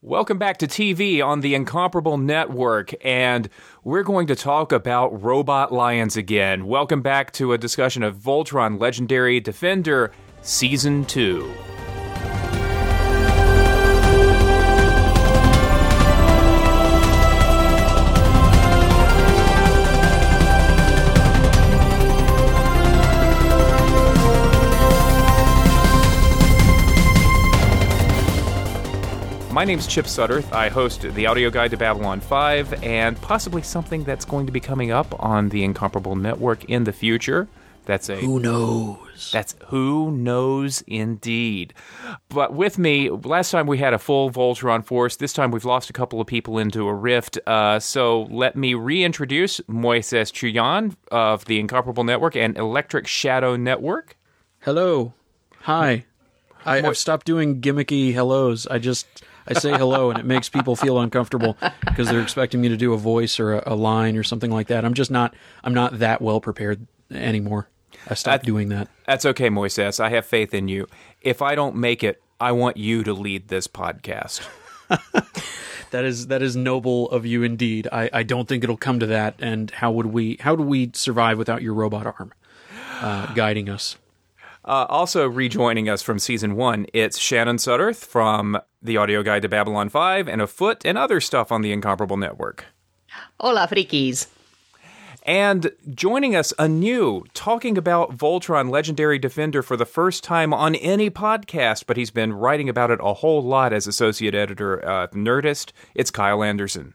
Welcome back to TV on the Incomparable Network, and we're going to talk about Robot Lions again. Welcome back to a discussion of Voltron Legendary Defender Season 2. My name's Chip Sudderth. I host the audio guide to Babylon 5 and possibly something that's going to be coming up on the Incomparable Network in the future. That's a Who knows? That's who knows indeed. But with me, last time we had a full Voltron force. This time we've lost a couple of people into a rift. Uh, so let me reintroduce Moises Chiullan of the Incomparable Network and Electric Shadow Network. Hello. Hi. I, I've stopped doing gimmicky hellos. I just I say hello and it makes people feel uncomfortable because they're expecting me to do a voice or a, a line or something like that. I'm just not I'm not that well prepared anymore. I stopped doing that. That's okay, Moises. I have faith in you. If I don't make it, I want you to lead this podcast. That is that is noble of you indeed. I, I don't think it'll come to that. And how would we how do we survive without your robot arm uh, guiding us? Uh, also rejoining us from season one, it's Shannon Sudderth from the audio guide to Babylon 5 and Afoot and other stuff on the Incomparable Network. Hola, frikis. And joining us anew, talking about Voltron Legendary Defender for the first time on any podcast, but he's been writing about it a whole lot as associate editor at Nerdist. It's Kyle Anderson.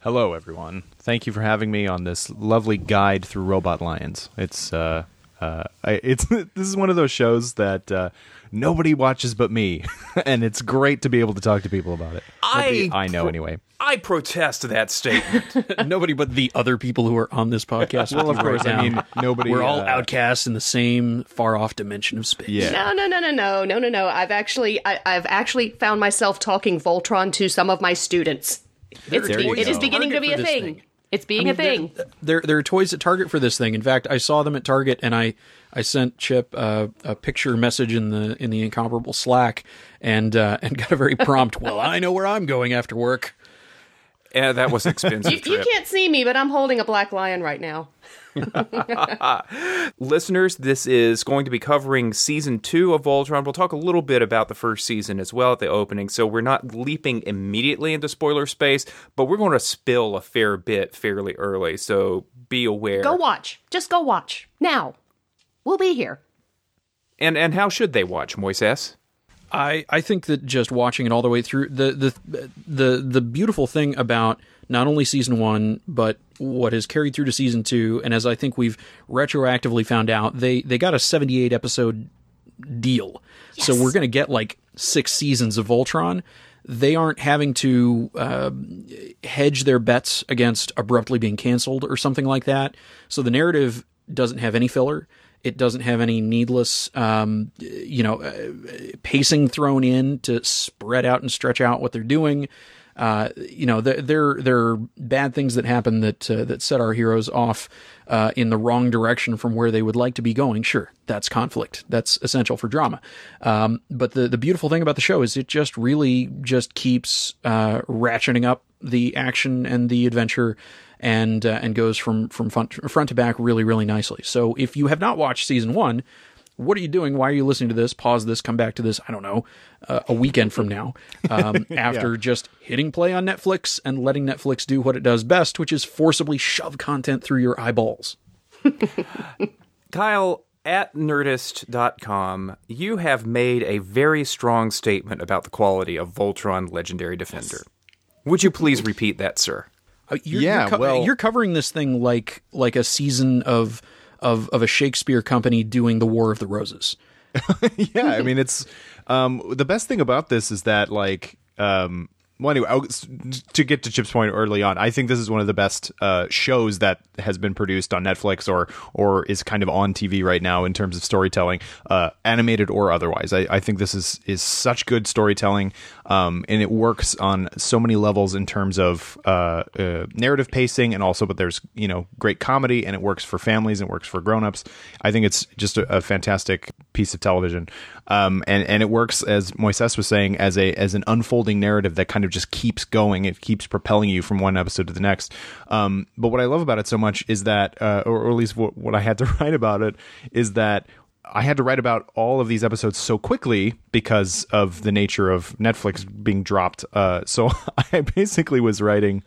Hello, everyone. Thank you for having me on this lovely guide through Robot Lions. It's uh, uh, I, it's this is one of those shows that uh, nobody watches but me, and it's great to be able to talk to people about it. Nobody I I know anyway. I protest that statement. Nobody but the other people who are on this podcast. Well, of course, right I mean nobody. We're all uh, outcasts in the same far off dimension of space. Yeah. No, no, no, no, no, no, no, no. I've actually, I, I've actually found myself talking Voltron to some of my students. It's There be- you it is go. beginning to be a thing. thing. It's being I mean, a thing. There, there, there are toys at Target for this thing. In fact, I saw them at Target, and I, I sent Chip uh, a picture message in the in the incomparable Slack, and uh, and got a very prompt. well, I know where I'm going after work. yeah, that was expensive You, you can't see me, but I'm holding a black lion right now. Listeners, this is going to be covering season two of Voltron. We'll talk a little bit about the first season as well at the opening, so we're not leaping immediately into spoiler space, but we're going to spill a fair bit fairly early, so be aware. Go watch. Just go watch now. We'll be here. And and how should they watch, Moises? I, I think that just watching it all the way through the the the the beautiful thing about not only season one but what has carried through to season two, and as I think we've retroactively found out, they they got a seventy eight episode deal, so we're going to get like six seasons of Voltron. They aren't having to uh, hedge their bets against abruptly being canceled or something like that. So the narrative doesn't have any filler. It doesn't have any needless, um, you know, uh, pacing thrown in to spread out and stretch out what they're doing. Uh, you know, there there there are bad things that happen that uh, that set our heroes off uh, in the wrong direction from where they would like to be going. Sure, that's conflict. That's essential for drama. Um, but the the beautiful thing about the show is it just really just keeps uh, ratcheting up the action and the adventure and uh, and goes from from front, front to back really really nicely. So if you have not watched season one, what are you doing? Why are you listening to this? Pause this, come back to this. I don't know, uh, a weekend from now, um, after just hitting play on Netflix and letting Netflix do what it does best, which is forcibly shove content through your eyeballs. Kyle, at nerdist.com, you have made a very strong statement about the quality of Voltron Legendary Defender. Would you please repeat that, sir? Uh, You're, Yeah, you're, co- well- you're covering this thing like like a season of of of a Shakespeare company doing the War of the Roses. yeah, I mean it's um the best thing about this is that like um well anyway was- to get to Chip's point early on, I think this is one of the best uh shows that has been produced on Netflix or or is kind of on TV right now in terms of storytelling, uh animated or otherwise. I, I think this is is such good storytelling um and it works on so many levels in terms of uh, uh narrative pacing and also but there's you know great comedy and it works for families and it works for grown-ups. I think it's just a, a fantastic piece of television um, and and it works as Moises was saying as a as an unfolding narrative that kind of just keeps going. It keeps propelling you from one episode to the next. Um, but what I love about it so much is that, uh, or, or at least what, what I had to write about it, is that I had to write about all of these episodes so quickly because of the nature of Netflix being dropped. Uh, so I basically was writing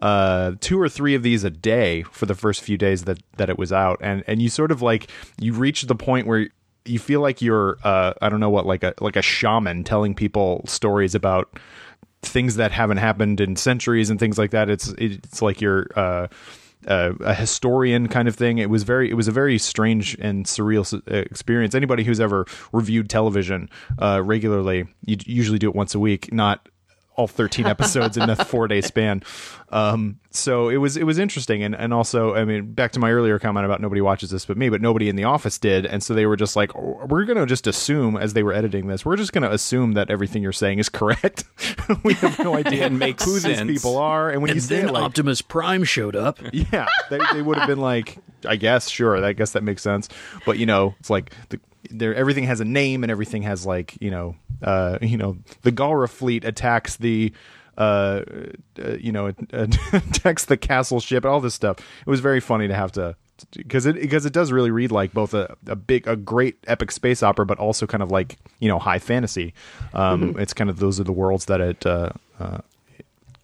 uh, two or three of these a day for the first few days that that it was out, and and you sort of like you reach the point where you feel like you're uh, I don't know what like a like a shaman telling people stories about things that haven't happened in centuries and things like that. It's it's like you're uh, uh, a historian kind of thing. It was very it was a very strange and surreal uh, experience. Anybody who's ever reviewed television uh, regularly, you usually do it once a week, not all 13 episodes in a four day span. Um, so it was it was interesting, and and also I mean back to my earlier comment about nobody watches this but me, but nobody in the office did, and so they were just like "Oh, we're gonna just assume as they were editing this, we're just gonna assume that everything you're saying is correct. we have no idea It makes who sense. these people are, and when you And say then it like Optimus Prime showed up. yeah, they, they would have been like, I guess, sure, I guess that makes sense. But you know, it's like the, there, everything has a name and everything has like, you know, uh, you know, the Galra fleet attacks the, uh, uh you know, attacks the castle ship, all this stuff. It was very funny to have to. Because it because it does really read like both a, a big a great epic space opera, but also kind of like you know high fantasy. Um, It's kind of those are the worlds that it uh, uh,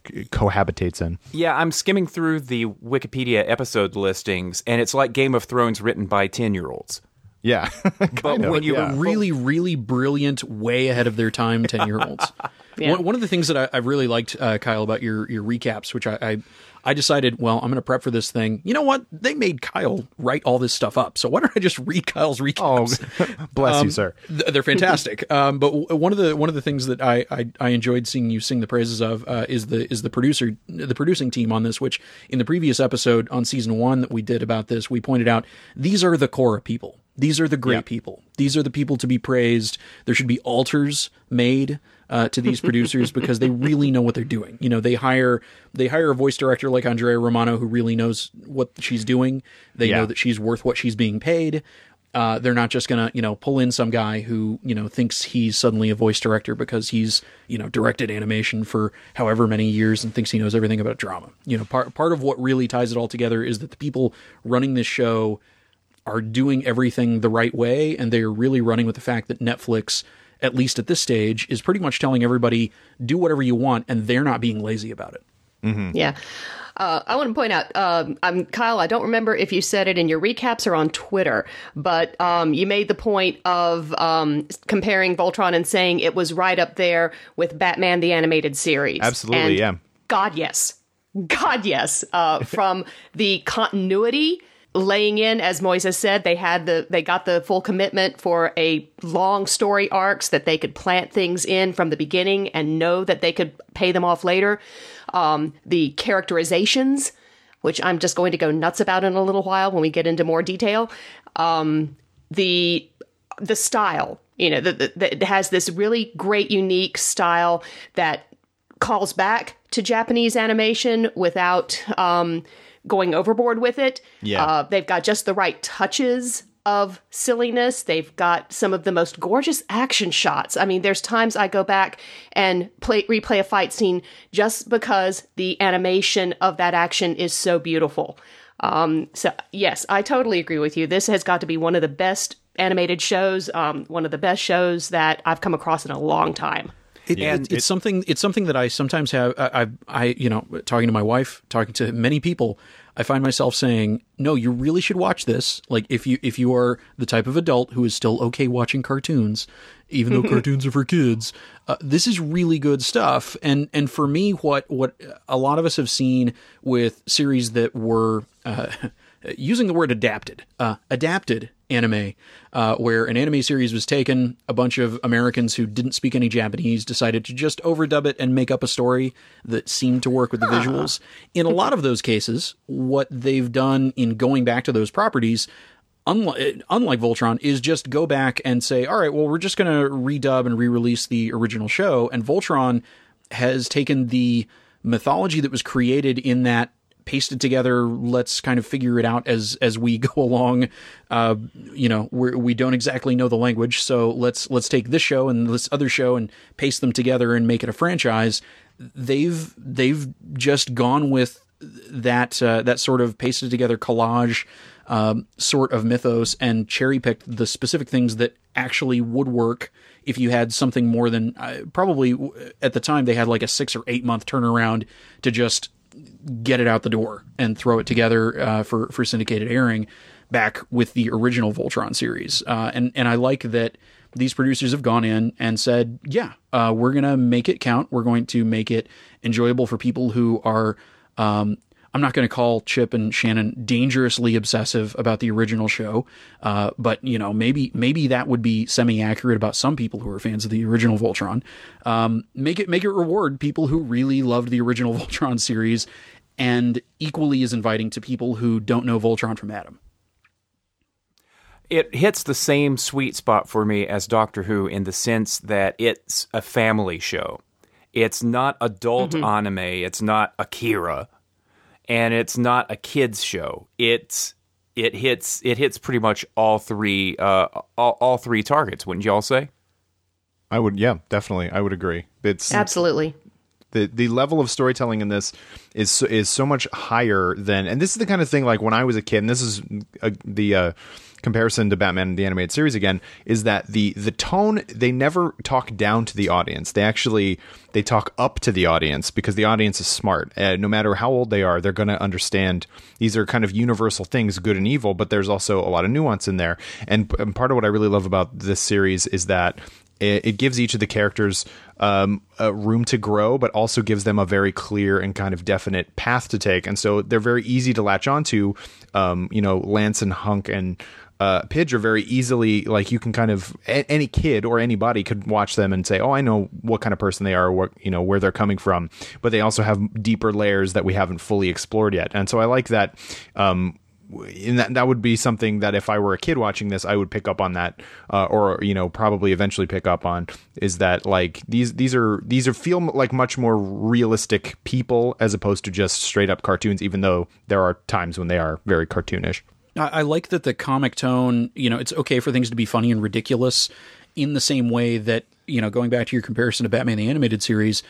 cohabitates in. Yeah, I'm skimming through the Wikipedia episode listings, and it's like Game of Thrones written by 10 year olds. Yeah, But of, when you yeah. really, really brilliant, way ahead of their time ten year olds. Yeah. one, one of the things that I, I really liked, uh, Kyle, about your your recaps, which I, I I decided, well, I'm going to prep for this thing. You know what? They made Kyle write all this stuff up, so why don't I just read Kyle's Oh, recaps? bless Um, you, sir. Th- they're fantastic. um, but w- one of the one of the things that I I, I enjoyed seeing you sing the praises of uh, is the is the producer the producing team on this. Which in the previous episode on season one that we did about this, we pointed out these are the core people. These are the great Yeah. people. These are the people to be praised. There should be altars made uh, to these producers because they really know what they're doing. You know, they hire they hire a voice director like Andrea Romano who really knows what she's doing. They Yeah. know that she's worth what she's being paid. Uh, they're not just gonna, you know, pull in some guy who, you know, thinks he's suddenly a voice director because he's, you know, directed animation for however many years and thinks he knows everything about drama. You know, part part of what really ties it all together is that the people running this show are doing everything the right way, and they are really running with the fact that Netflix, at least at this stage, is pretty much telling everybody do whatever you want, and they're not being lazy about it. Yeah. Uh, I want to point out, um, I'm Kyle. I don't remember if you said it in your recaps or on Twitter, but um, you made the point of um, comparing Voltron and saying it was right up there with Batman the animated series. Absolutely, And yeah. God, yes. God, yes. Uh, from the continuity laying in, as Moises said, they had the they got the full commitment for a long story arcs that they could plant things in from the beginning and know that they could pay them off later. Um, the characterizations, which I'm just going to go nuts about in a little while when we get into more detail. Um, the the style, you know, that has this really great, unique style that calls back to Japanese animation without um, going overboard with it. Yeah. Uh, they've got just the right touches of silliness. They've got some of the most gorgeous action shots. I mean, there's times I go back and play replay a fight scene just because the animation of that action is so beautiful. Um, so yes, I totally agree with you. This has got to be one of the best animated shows, um, one of the best shows that I've come across in a long time. It, And it- it's something. It's something that I sometimes have. I, I, I, you know, talking to my wife, talking to many people, I find myself saying, "No, you really should watch this." Like, if you if you are the type of adult who is still okay watching cartoons, even though cartoons are for kids, uh, this is really good stuff. And and for me, what what a lot of us have seen with series that were. Uh, using the word adapted, uh, adapted anime, uh, where an anime series was taken, a bunch of Americans who didn't speak any Japanese decided to just overdub it and make up a story that seemed to work with the visuals. In a lot of those cases, what they've done in going back to those properties unlike unlike Voltron is just go back and say, all right, well, we're just going to redub and re-release the original show. And Voltron has taken the mythology that was created in that pasted together. Let's kind of figure it out as as we go along. Uh, you know, we're, we don't exactly know the language, so let's let's take this show and this other show and paste them together and make it a franchise. They've they've just gone with that uh, that sort of pasted together collage um, sort of mythos and cherry picked the specific things that actually would work if you had something more than uh, probably at the time they had like a six or eight month turnaround to just get it out the door and throw it together uh, for for syndicated airing back with the original Voltron series. Uh, and and I like that these producers have gone in and said, yeah, uh, we're gonna make it count. We're going to make it enjoyable for people who are um, I'm not going to call Chip and Shannon dangerously obsessive about the original show, uh, but you know maybe maybe that would be semi accurate about some people who are fans of the original Voltron. Um, make it make it reward people who really loved the original Voltron series, and equally as inviting to people who don't know Voltron from Adam. It hits the same sweet spot for me as Doctor Who in the sense that it's a family show. It's not adult mm-hmm. anime. It's not Akira and it's not a kids show. It's it hits it hits pretty much all three uh, all, all three targets. Wouldn't you all say? I would, yeah, definitely. I would agree. It's absolutely the the level of storytelling in this is so, is so much higher than, and this is the kind of thing like when I was a kid. And this is a, the uh, comparison to Batman the animated series again is that the the tone they never talk down to the audience. They actually they talk up to the audience because the audience is smart. Uh, no matter how old they are, they're going to understand these are kind of universal things, good and evil. But there's also a lot of nuance in there. And, and part of what I really love about this series is that it, gives each of the characters um, room to grow, but also gives them a very clear and kind of definite path to take. And so they're very easy to latch onto. Um, you know, Lance and Hunk and uh, Pidge are very easily like you can kind of a- any kid or anybody could watch them and say, oh, I know what kind of person they are, what you know where they're coming from. But they also have deeper layers that we haven't fully explored yet, and so I like that. Um, in that that would be something that if I were a kid watching this, I would pick up on that, uh, or you know, probably eventually pick up on is that like these these are these are feel like much more realistic people as opposed to just straight up cartoons. Even though there are times when they are very cartoonish. I, like that the comic tone, you know, it's okay for things to be funny and ridiculous in the same way that, you know, going back to your comparison to Batman the Animated Series,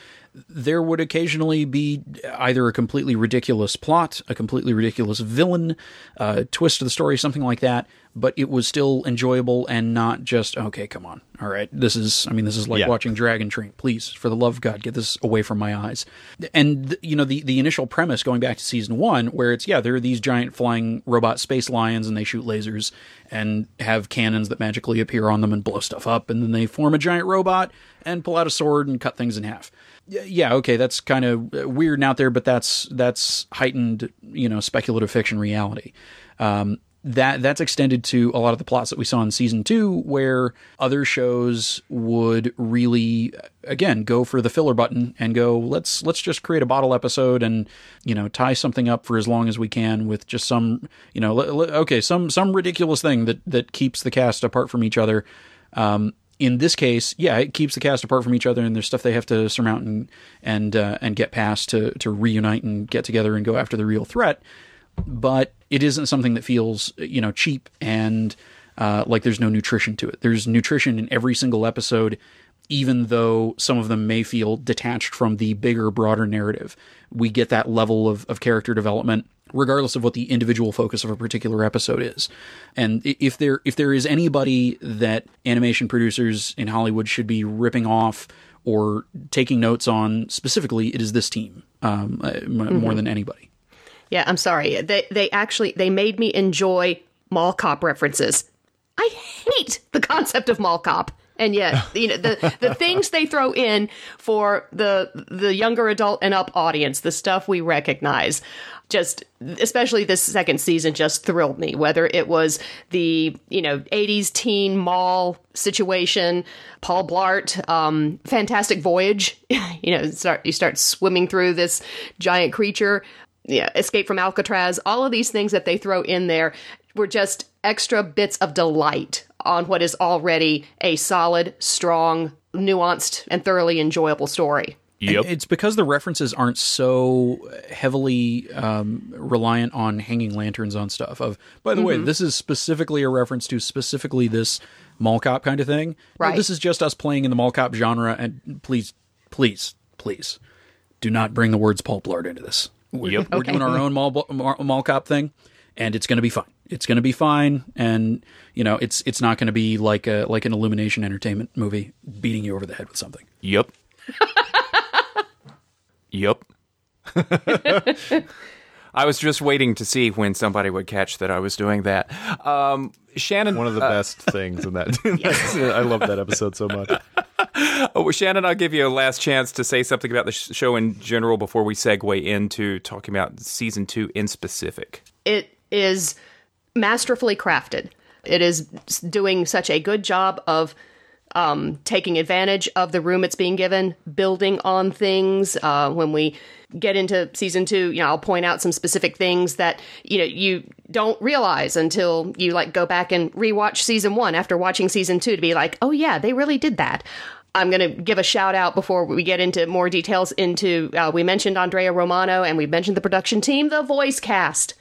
there would occasionally be either a completely ridiculous plot, a completely ridiculous villain, a twist of the story, something like that, but it was still enjoyable and not just, okay, come on. All right. This is, I mean, this is like yeah. watching Dragon Train. Please, for the love of God, get this away from my eyes. And, you know, the, the initial premise going back to season one, where it's, yeah, there are these giant flying robot space lions and they shoot lasers and have cannons that magically appear on them and blow stuff up. And then they form a giant robot and pull out a sword and cut things in half yeah, okay, that's kind of weird and out there, but that's that's heightened, you know, speculative fiction reality. Um, that that's extended to a lot of the plots that we saw in season two, where other shows would really, again, go for the filler button and go, let's let's just create a bottle episode and you know tie something up for as long as we can with just some, you know, okay, some some ridiculous thing that that keeps the cast apart from each other. Um, in this case, yeah, it keeps the cast apart from each other, and there's stuff they have to surmount and and uh, and get past to to reunite and get together and go after the real threat. But it isn't something that feels you know cheap and uh, like there's no nutrition to it. There's nutrition in every single episode, even though some of them may feel detached from the bigger, broader narrative. We get that level of, of character development regardless of what the individual focus of a particular episode is. And if there if there is anybody that animation producers in Hollywood should be ripping off or taking notes on specifically, it is this team um, mm-hmm. more than anybody. Yeah, I'm sorry. They they actually they made me enjoy mall cop references. I hate the concept of mall cop. And yet, you know, the, the things they throw in for the the younger adult and up audience, the stuff we recognize, just especially this second season just thrilled me. Whether it was the you know '80s teen mall situation, Paul Blart, um, Fantastic Voyage, you know, start you start swimming through this giant creature, yeah, Escape from Alcatraz, all of these things that they throw in there were just extra bits of delight on what is already a solid, strong, nuanced, and thoroughly enjoyable story. Yep. It's because the references aren't so heavily um, reliant on hanging lanterns on stuff. Of by the way, Mm-hmm. this is specifically a reference to specifically this mall cop kind of thing. No, Right. this is just us playing in the mall cop genre. And please, please, please, do not bring the words Paul Blart into this. We're, Yep. we're doing our own mall mall, mall cop thing, and it's going to be fine. It's going to be fine, and you know, it's it's not going to be like a like an Illumination Entertainment movie beating you over the head with something. Yep. yep. I was just waiting to see when somebody would catch that I was doing that. Um, Shannon, One of the best things in that. That's- I love that episode so much. oh, Shannon, I'll give you a last chance to say something about the sh- show in general before we segue into talking about season two in specific. it is masterfully crafted. It is doing such a good job of um, taking advantage of the room it's being given, building on things. Uh, when we get into season two, you know, I'll point out some specific things that you know you don't realize until you like go back and rewatch season one after watching season two to be like, oh yeah, they really did that. I'm going to give a shout out before we get into more details. Into uh, we mentioned Andrea Romano and we mentioned the production team, the voice cast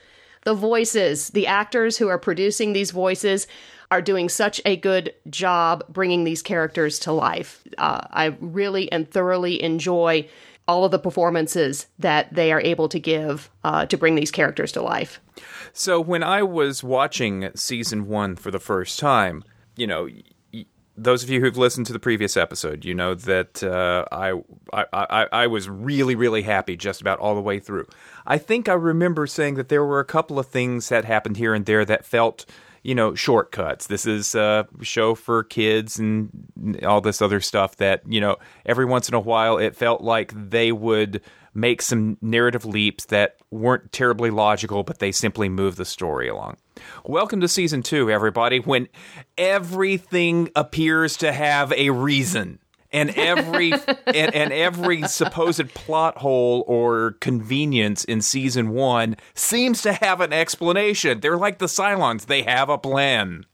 the voices, the actors who are producing these voices are doing such a good job bringing these characters to life. Uh, I really and thoroughly enjoy all of the performances that they are able to give uh, to bring these characters to life. So when I was watching season one for the first time, you know, those of you who've listened to the previous episode, you know that uh, I, I I I was really really happy just about all the way through. I think I remember saying that there were a couple of things that happened here and there that felt. You know, shortcuts. This is a show for kids and all this other stuff that, you know, every once in a while it felt like they would make some narrative leaps that weren't terribly logical, but they simply move the story along. Welcome to season two, everybody, when everything appears to have a reason. And every and, and every supposed plot hole or convenience in season one seems to have an explanation. They're like the Cylons; they have a plan.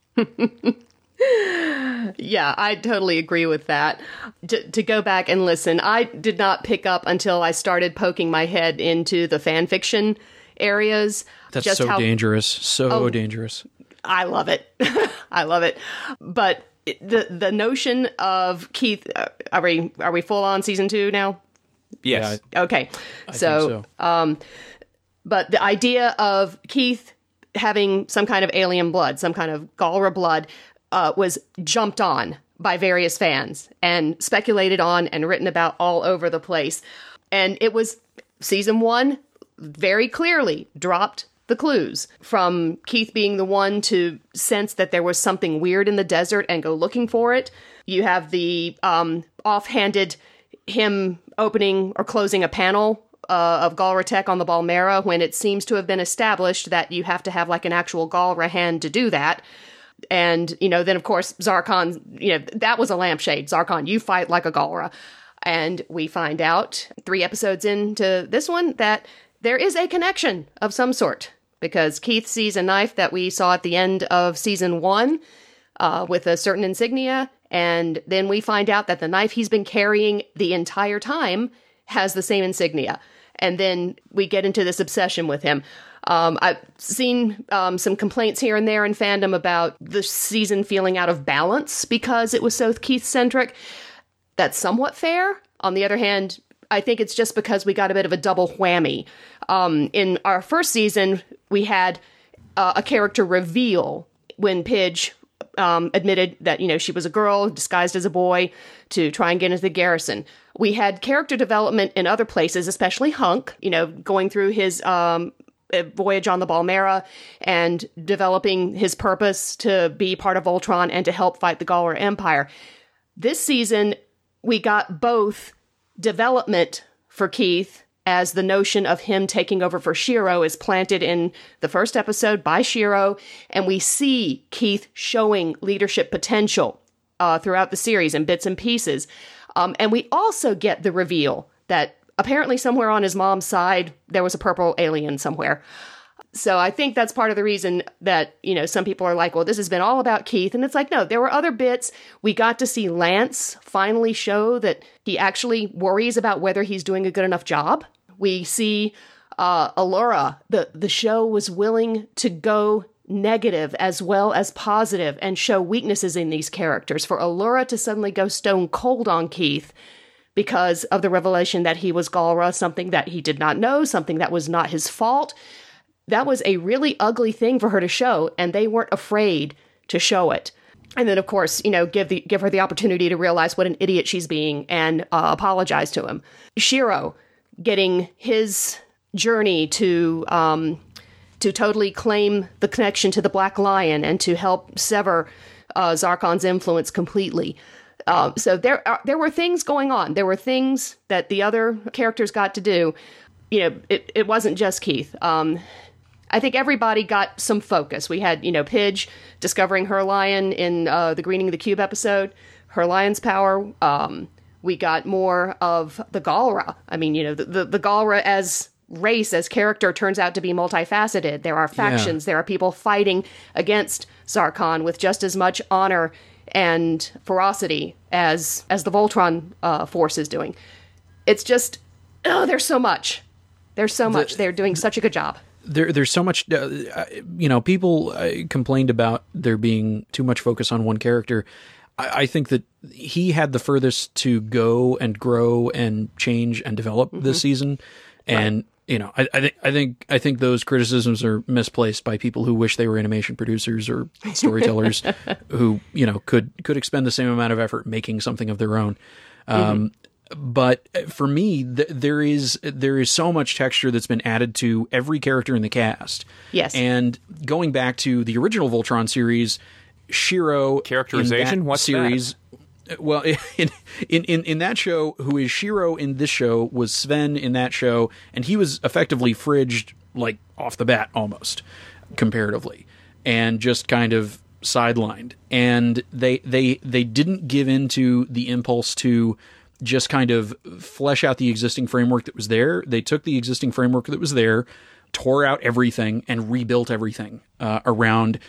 Yeah, I totally agree with that. To, to go back and listen, I did not pick up until I started poking my head into the fan fiction areas. That's just so how dangerous, so oh. dangerous. I love it. I love it. But it- the the notion of Keith, uh, are we are we full on season two now? Yes, Okay, I so, think so. but the idea of Keith having some kind of alien blood, some kind of Galra blood, uh, was jumped on by various fans and speculated on and written about all over the place. And it was season one very clearly dropped the clues from Keith being the one to sense that there was something weird in the desert and go looking for it. You have the um, offhanded him opening or closing a panel uh, of Galra tech on the Balmera when it seems to have been established that you have to have like an actual Galra hand to do that. And, you know, then of course, Zarkon, you know, that was a lampshade. Zarkon, you fight like a Galra. And we find out three episodes into this one that there is a connection of some sort because Keith sees a knife that we saw at the end of season one uh, with a certain insignia. And then we find out that the knife he's been carrying the entire time has the same insignia. And then we get into this obsession with him. Um, I've seen um, some complaints here and there in fandom about the season feeling out of balance because it was so Keith centric. That's somewhat fair. On the other hand, I think it's just because we got a bit of a double whammy. Um, in our first season, we had uh, a character reveal when Pidge um, admitted that you know she was a girl disguised as a boy to try and get into the garrison. We had character development in other places, especially Hunk. You know, going through his um, uh, voyage on the Balmera and developing his purpose to be part of Voltron and to help fight the Galra Empire. This season, we got both development for Keith as the notion of him taking over for Shiro is planted in the first episode by Shiro, and we see Keith showing leadership potential uh, throughout the series in bits and pieces. Um, and we also get the reveal that apparently somewhere on his mom's side there was a purple alien somewhere. So I think that's part of the reason that, you know, some people are like, well, this has been all about Keith. And it's like, no, there were other bits. We got to see Lance finally show that he actually worries about whether he's doing a good enough job. We see uh, the, the show was willing to go negative as well as positive and show weaknesses in these characters. For Allura to suddenly go stone cold on Keith because of the revelation that he was Galra, something that he did not know, something that was not his fault that was a really ugly thing for her to show, and they weren't afraid to show it. And then, of course, you know, give the give her the opportunity to realize what an idiot she's being and uh, apologize to him. Shiro getting his journey to um, to totally claim the connection to the Black Lion and to help sever uh, Zarkon's influence completely. Uh, so there are, there were things going on. There were things that the other characters got to do. You know, it, it wasn't just Keith. Um, I think everybody got some focus. We had, you know, Pidge discovering her lion in uh, the Greening of the Cube episode, her lion's power. Um, we got more of the Galra. I mean, you know, the, the, the Galra as race, as character, turns out to be multifaceted. There are factions, yeah. there are people fighting against Zarkon with just as much honor and ferocity as as the Voltron uh, force is doing. It's just, oh, there's so much. There's so much. The, They're doing such a good job there, there's so much, uh, you know, people uh, complained about there being too much focus on one character. I, I, think that he had the furthest to go and grow and change and develop mm-hmm. this season. And, right. you know, I, I, think, I think, I think those criticisms are misplaced by people who wish they were animation producers or storytellers who, you know, could, could expend the same amount of effort making something of their own. Um, mm-hmm but for me, th- there is there is so much texture that's been added to every character in the cast. Yes, and going back to the original Voltron series, Shiro characterization. What series? That? Well, in, in in in that show, who is Shiro in this show was Sven in that show, and he was effectively fridged like off the bat almost comparatively, and just kind of sidelined. And they they they didn't give into the impulse to just kind of flesh out the existing framework that was there. They took the existing framework that was there, tore out everything, and rebuilt everything uh, around.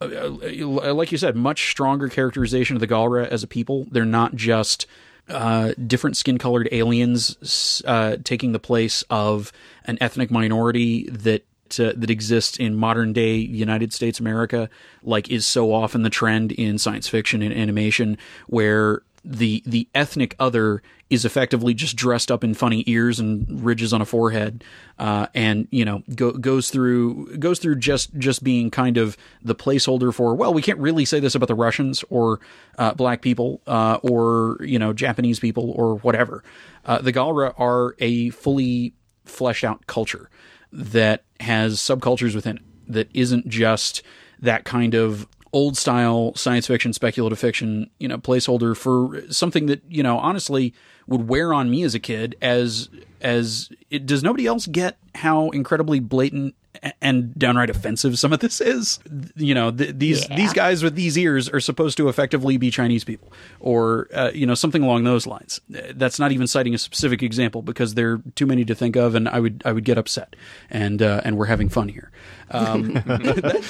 Uh, like you said, much stronger characterization of the Galra as a people. They're not just uh, different skin colored aliens uh, taking the place of an ethnic minority that uh, that exists in modern day United States America, like is so often the trend in science fiction and animation, where the the ethnic other is effectively just dressed up in funny ears and ridges on a forehead, uh, and you know go, goes through goes through just just being kind of the placeholder for well we can't really say this about the Russians or uh, black people uh, or you know Japanese people or whatever. Uh, the Galra are a fully fleshed out culture that has subcultures within it that isn't just that kind of old style science fiction, speculative fiction, you know, placeholder for something that, you know, honestly would wear on me as a kid as as it, does nobody else get how incredibly blatant and downright offensive some of this is you know th- these yeah. these guys with these ears are supposed to effectively be chinese people or uh, you know something along those lines. That's not even citing a specific example because there are too many to think of and i would i would get upset and uh, and we're having fun here. Um, that,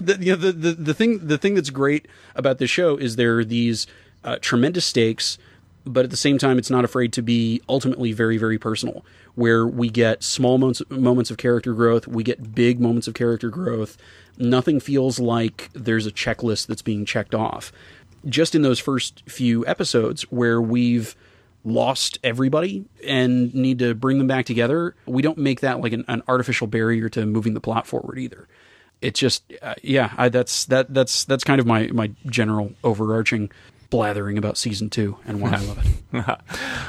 the, you know, the, the the thing the thing that's great about this show is there are these uh, tremendous stakes but at the same time, it's not afraid to be ultimately very, very personal, where we get small moments, moments of character growth, we get big moments of character growth. Nothing feels like there's a checklist that's being checked off. Just in those first few episodes where we've lost everybody and need to bring them back together, we don't make that like an, an artificial barrier to moving the plot forward either. It's just, uh, yeah, I, that's that that's that's kind of my my general overarching blathering about season two and why I love it.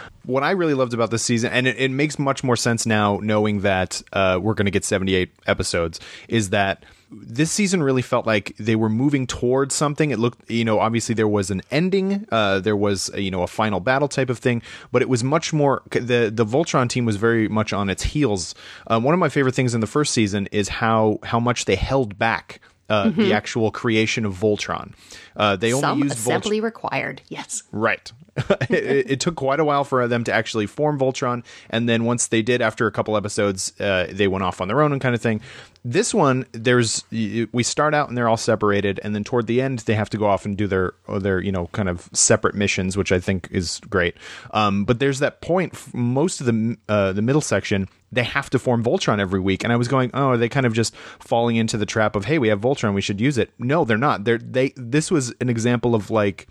what I really loved about this season, and it, it makes much more sense now knowing that uh, we're going to get 78 episodes, is that this season really felt like they were moving towards something. It looked, you know, obviously there was an ending, uh, there was, you know, a final battle type of thing, but it was much more. The the Voltron team was very much on its heels. Um, one of my favorite things in the first season is how how much they held back uh, mm-hmm. the actual creation of Voltron. Uh, they only Some used assembly Volt- required. Yes, right. it, it, took quite a while for them to actually form Voltron, and then once they did, after a couple episodes, uh, they went off on their own and kind of thing. This one, there's we start out and they're all separated, and then toward the end, they have to go off and do their their you know kind of separate missions, which I think is great. Um, but there's that point, most of the uh, the middle section they have to form Voltron every week. And I was going, oh, are they kind of just falling into the trap of, hey, we have Voltron, we should use it? No, they're not. They're they. This was an example of like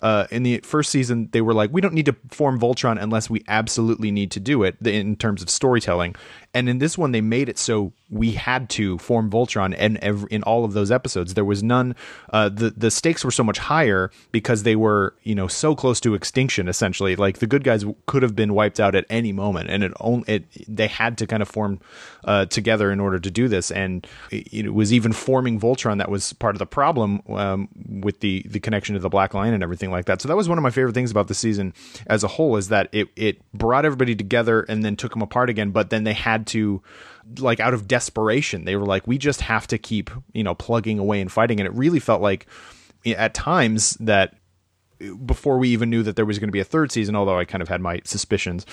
uh, in the first season, they were like, we don't need to form Voltron unless we absolutely need to do it in terms of storytelling. And in this one, they made it so we had to form Voltron, and in all of those episodes, there was none. Uh, the the stakes were so much higher because they were you know so close to extinction. Essentially, like the good guys could have been wiped out at any moment, and it only it they had to kind of form uh, together in order to do this. And it, it, was even forming Voltron that was part of the problem um, with the the connection to the Black Lion and everything like that. So that was one of my favorite things about the season as a whole is that it it brought everybody together and then took them apart again, but then they had to like out of desperation they were like we just have to keep you know plugging away and fighting. And it really felt like eh, at times that eh, before we even knew that there was going to be a third season although i kind of had my suspicions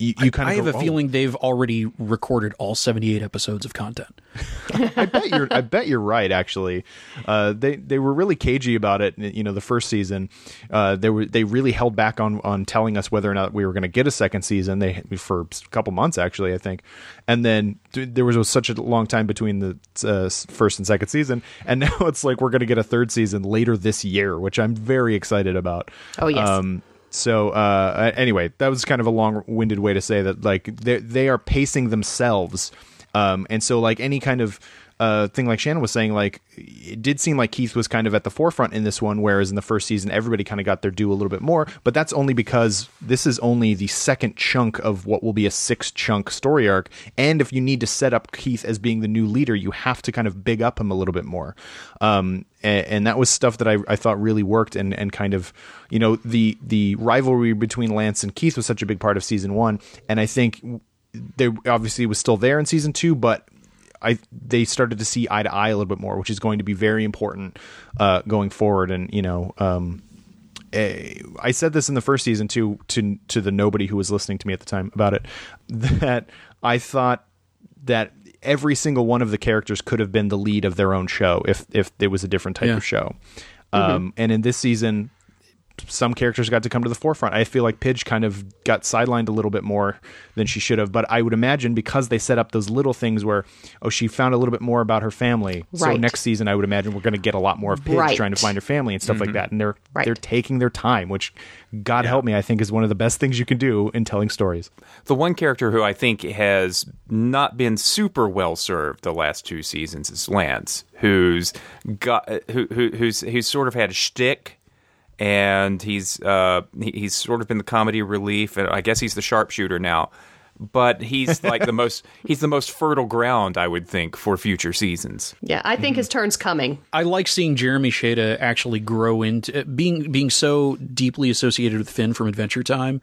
you, you kind I, of I have go, a oh. feeling they've already recorded all 78 episodes of content. I bet you're I bet you're right actually. Uh, they they were really cagey about it, you know, the first season. Uh, they were they really held back on on telling us whether or not we were going to get a second season. They for a couple months actually, I think. And then there was, was such a long time between the uh, first and second season, and now it's like we're going to get a third season later this year, which I'm very excited about. Oh yes. Um, so uh, anyway, that was kind of a long-winded way to say that like they are pacing themselves, um, and so like any kind of uh, thing like Shannon was saying, like it did seem like Keith was kind of at the forefront in this one, whereas in the first season everybody kind of got their due a little bit more. But that's only because this is only the second chunk of what will be a six chunk story arc. And if you need to set up Keith as being the new leader, you have to kind of big up him a little bit more. Um, and, and, that was stuff that I, I thought really worked and, and kind of you know the the rivalry between Lance and Keith was such a big part of season one, and I think there obviously was still there in season two, but I they started to see eye to eye a little bit more, which is going to be very important uh, going forward. And you know, um, eh, I said this in the first season too to to the nobody who was listening to me at the time about it that I thought that every single one of the characters could have been the lead of their own show if if it was a different type yeah. of show. Mm-hmm. Um, and in this season, some characters got to come to the forefront. I feel like Pidge kind of got sidelined a little bit more than she should have. But I would imagine because they set up those little things where, oh, she found a little bit more about her family. Right. So next season, I would imagine we're going to get a lot more of Pidge right. trying to find her family and stuff mm-hmm. like that. And they're right. they're taking their time, which God yeah. help me, I think is one of the best things you can do in telling stories. The one character who I think has not been super well served the last two seasons is Lance, who's got who, who who's who's sort of had a shtick and he's uh, he, he's sort of been the comedy relief, and I guess he's the sharpshooter now. But he's like the most he's the most fertile ground I would think for future seasons. Yeah, I think mm-hmm. his turn's coming. I like seeing Jeremy Shada actually grow into being being so deeply associated with Finn from Adventure Time.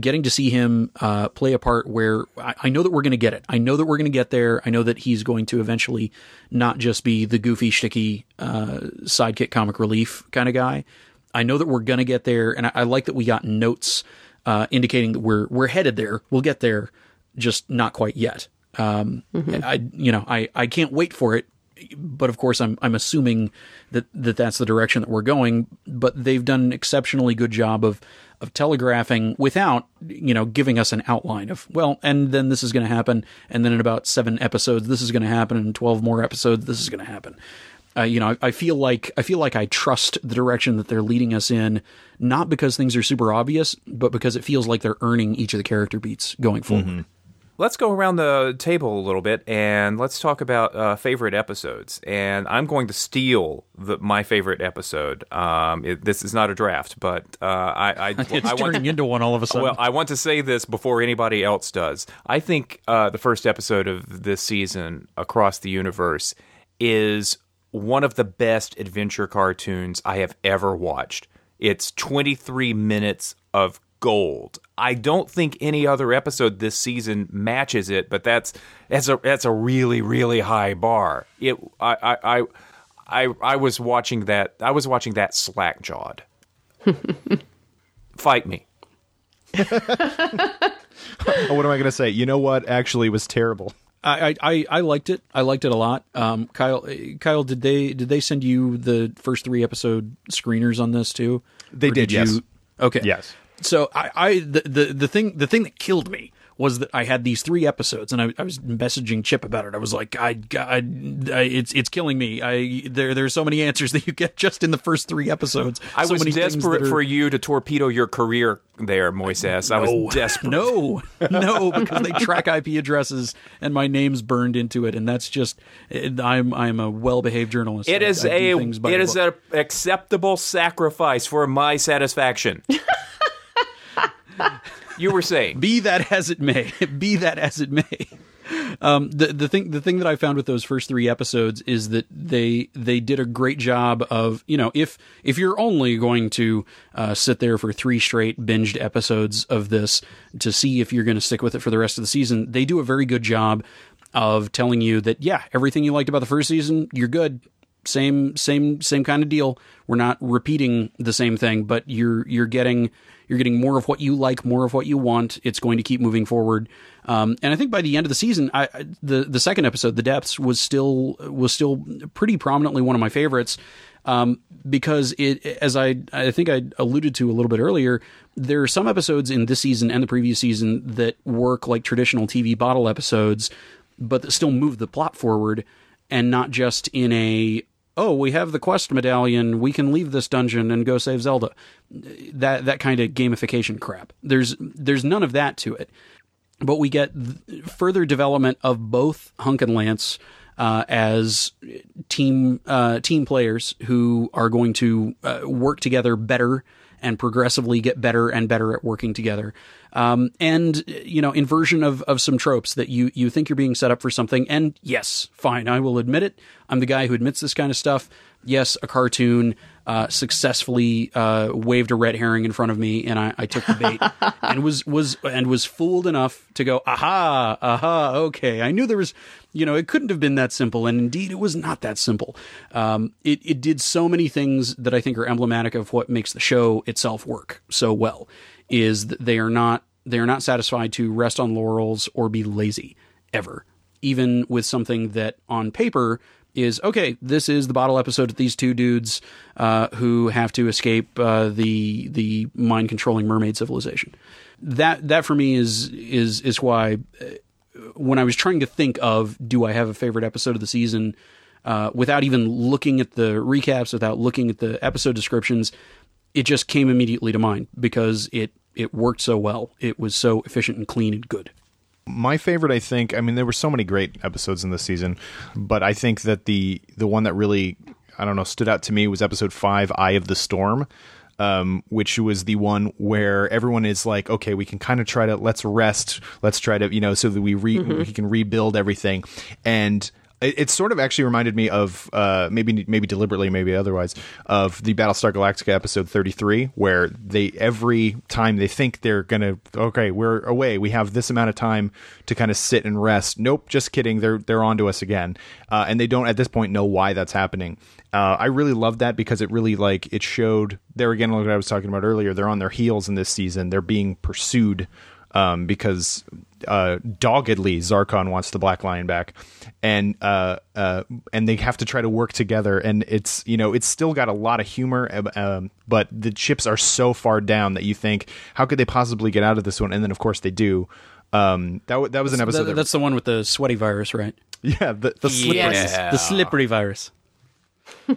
Getting to see him uh, play a part where I, I know that we're going to get it. I know that we're going to get there. I know that he's going to eventually not just be the goofy, sticky uh, sidekick comic relief kind of guy, I know that we're going to get there, and I, I, like that we got notes uh, indicating that we're we're headed there. We'll get there, just not quite yet. Um, mm-hmm. I you know I I can't wait for it, but of course I'm I'm assuming that that that's the direction that we're going. But they've done an exceptionally good job of of telegraphing without you know giving us an outline of well and then this is going to happen and then in about seven episodes this is going to happen and 12 more episodes this is going to happen uh, you know, I, I, feel like I feel like I trust the direction that they're leading us in, not because things are super obvious, but because it feels like they're earning each of the character beats going forward. Mm-hmm. Let's go around the table a little bit and let's talk about uh, favorite episodes. And I'm going to steal the, my favorite episode. Um, it, this is not a draft, but uh, I, I, it's I turning to, into one all of a sudden. Well, I want to say this before anybody else does. I think uh, the first episode of this season, Across the Universe, is one of the best adventure cartoons I have ever watched. It's 23 minutes of gold. I don't think any other episode this season matches it, but that's that's a that's a really really high bar. It I I I I, I was watching that I was watching that slack jawed. fight me. what am I going to say? You know what? Actually, was terrible. I, I, I liked it. I liked it a lot. Um, Kyle, Kyle, did they did they send you the first three episode screeners on this too? They did, you- yes. Okay. Yes. So I, I the, the the thing the thing that killed me was that I had these three episodes, and I, I was messaging Chip about it. I was like, I, I, I it's it's killing me. I there there's so many answers that you get just in the first three episodes. I So was desperate are- for you to torpedo your career there, Moises. I No. was desperate. No, no, because they track IP addresses and my name's burned into it, and that's just I'm I'm a well behaved journalist. It I- is I a it is an acceptable sacrifice for my satisfaction. you were saying be that as it may, be that as it may. Um, the the thing the thing that I found with those first three episodes is that they they did a great job of you know if if you're only going to uh, sit there for three straight binged episodes of this to see if you're going to stick with it for the rest of the season, they do a very good job of telling you that yeah everything you liked about the first season you're good same same same kind of deal. We're not repeating the same thing, but you're you're getting you're getting more of what you like, more of what you want. It's going to keep moving forward. Um, and I think by the end of the season, I, the the second episode, the depths, was still was still pretty prominently one of my favorites. Um, because it, as I, I think I alluded to a little bit earlier, there are some episodes in this season and the previous season that work like traditional TV bottle episodes, but that still move the plot forward and not just in a oh we have the quest medallion we can leave this dungeon and go save zelda. That that kind of gamification crap. There's there's none of that to it. But we get th- further development of both hunk and lance uh, as team uh, team players who are going to uh, work together better and progressively get better and better at working together. Um, and you know, inversion of of some tropes that you you think you're being set up for something. And yes, fine, I will admit it. I'm the guy who admits this kind of stuff. Yes, a cartoon uh, successfully uh, waved a red herring in front of me, and I, I took the bait and was was and was fooled enough to go, aha, aha, okay. I knew there was, you know, it couldn't have been that simple, and indeed, it was not that simple. Um, it it did so many things that I think are emblematic of what makes the show itself work so well. Is that they are not they are not satisfied to rest on laurels or be lazy ever, even with something that on paper is okay. This is the bottle episode of these two dudes uh, who have to escape uh, the the mind controlling mermaid civilization. That that for me is is is why uh, when I was trying to think of do I have a favorite episode of the season, uh, without even looking at the recaps, without looking at the episode descriptions, it just came immediately to mind because it it worked so well. It was so efficient and clean and good. My favorite i think i mean there were so many great episodes in this season but i think that the the one that really i don't know stood out to me was episode 5 eye of the storm um, which was the one where everyone is like okay we can kind of try to let's rest let's try to you know so that we re- we can rebuild everything. And it, it sort of actually reminded me of uh, maybe maybe deliberately, maybe otherwise, of the Battlestar Galactica episode thirty three, where they every time they think they're gonna okay, we're away, we have this amount of time to kind of sit and rest. Nope, just kidding. They're they're on to us again, uh, and they don't at this point know why that's happening. Uh, I really loved that because it really like it showed there again, like I was talking about earlier. They're on their heels in this season. They're being pursued um, because uh, doggedly Zarkon wants the Black Lion back, and uh, uh, and they have to try to work together. And it's you know it's still got a lot of humor, uh, um, but the chips are so far down that you think how could they possibly get out of this one? And then of course they do. Um, that w- that was an episode. That- that- that's the one with the sweaty virus, right? yeah, the, the slippery. Yeah. The slippery virus.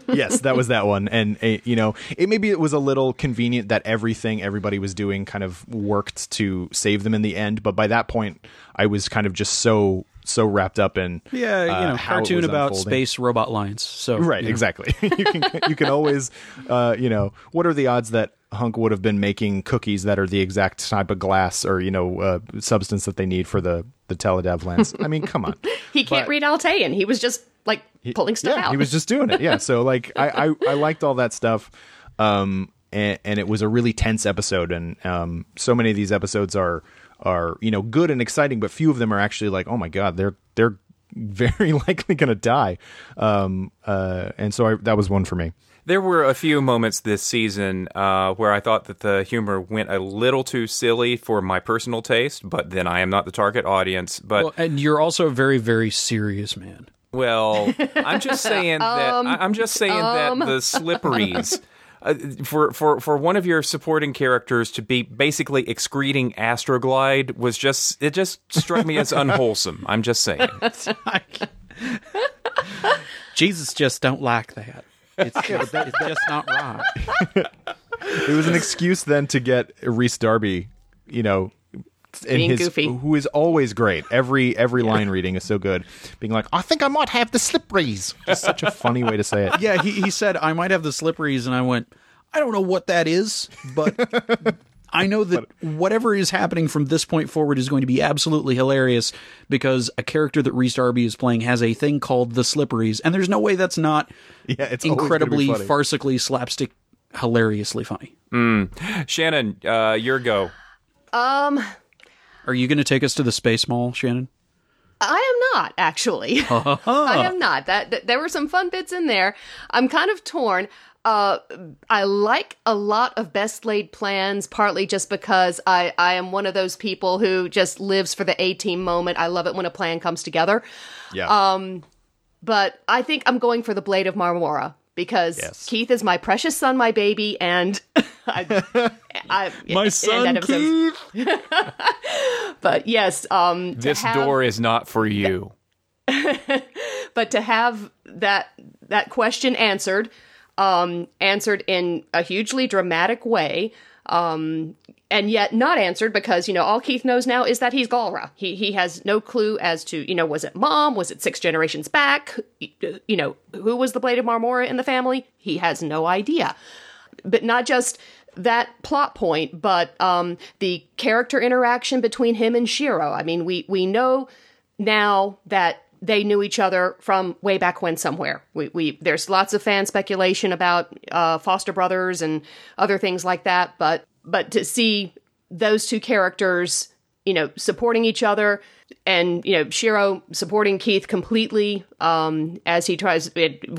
Yes, that was that one, and uh, you know, it maybe it was a little convenient that everything everybody was doing kind of worked to save them in the end. But by that point, I was kind of just so so wrapped up in Yeah, you uh, know, how cartoon about unfolding. space robot lions. So Right, you know. exactly. you can you can always, uh, you know, what are the odds that Hunk would have been making cookies that are the exact type of glass or you know uh, substance that they need for the the teludav lens? I mean, come on. He can't But- read Altean. He was just like pulling stuff yeah, out. he was just doing it. Yeah, so like I I, I liked all that stuff, um, and, and it was a really tense episode, and um, so many of these episodes are are you know good and exciting, but few of them are actually like, oh my god, they're they're very likely going to die. Um, uh, and so I, that was one for me. There were a few moments this season uh, where I thought that the humor went a little too silly for my personal taste, but then I am not the target audience. But Well, and you're also a very, very serious man. Well, I'm just saying that I- I'm just saying that the slipperies. Uh, for, for for one of your supporting characters to be basically excreting Astroglide was just it just struck me as unwholesome. I'm just saying. Jesus just don't like that. It's just, it's just not right. It was an excuse then to get Rhys Darby, you know, in Being his goofy. who is always great. Every every line reading is so good. Being like, I think I might have the slipperies. Just such a funny way to say it. Yeah, he, he said, I might have the slipperies. And I went, I don't know what that is, but I know that whatever is happening from this point forward is going to be absolutely hilarious because a character that Rhys Darby is playing has a thing called the slipperies. And there's no way that's not Yeah, it's always gonna be incredibly farcically slapstick hilariously funny. Shannon, uh, your go. Um, Are you going to take us to the space mall, Shannon? I am not actually. I am not. That, that there were some fun bits in there. I'm kind of torn. Uh, I like a lot of best laid plans, partly just because I, I am one of those people who just lives for the A team moment. I love it when a plan comes together. Yeah. Um, But I think I'm going for the Blade of Marmora because Yes. Keith is my precious son, my baby, and I, I, My son, Keith. But yes, um, This have- door is not for you. but to have that that question answered um answered in a hugely dramatic way um and yet not answered because you know all Keith knows now is that he's Galra. He he has no clue as to you know was it mom, was it six generations back, you know who was the Blade of Marmora in the family. He has no idea. But not just that plot point, but um the character interaction between him and Shiro. I mean, we we know now that they knew each other from way back when somewhere. We, we there's lots of fan speculation about uh, foster brothers and other things like that, but but to see those two characters, you know, supporting each other and you know Shiro supporting Keith completely um, as he tries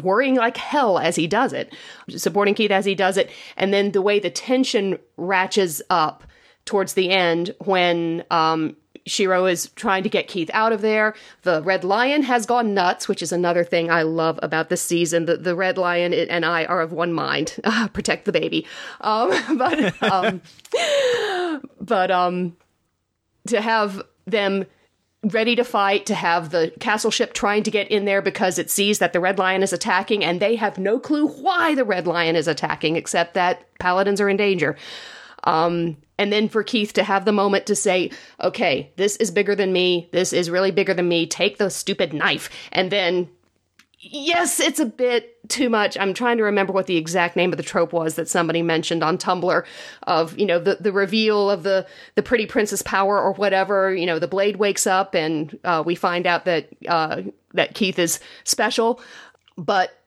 worrying like hell as he does it, supporting Keith as he does it, and then the way the tension ratchets up towards the end when um, Shiro is trying to get Keith out of there. The Red Lion has gone nuts, which is another thing I love about this season. The, the Red Lion and I are of one mind. Ah, protect the baby. Um, but um, but um, to have them ready to fight, to have the castle ship trying to get in there because it sees that the Red Lion is attacking, and they have no clue why the Red Lion is attacking, except that paladins are in danger. Um, and then for Keith to have the moment to say, okay, this is bigger than me. This is really bigger than me. Take the stupid knife. And then, yes, it's a bit too much. I'm trying to remember what the exact name of the trope was that somebody mentioned on Tumblr of, you know, the, the reveal of the, the pretty princess power or whatever. You know, the blade wakes up and uh, we find out that, uh, that Keith is special. But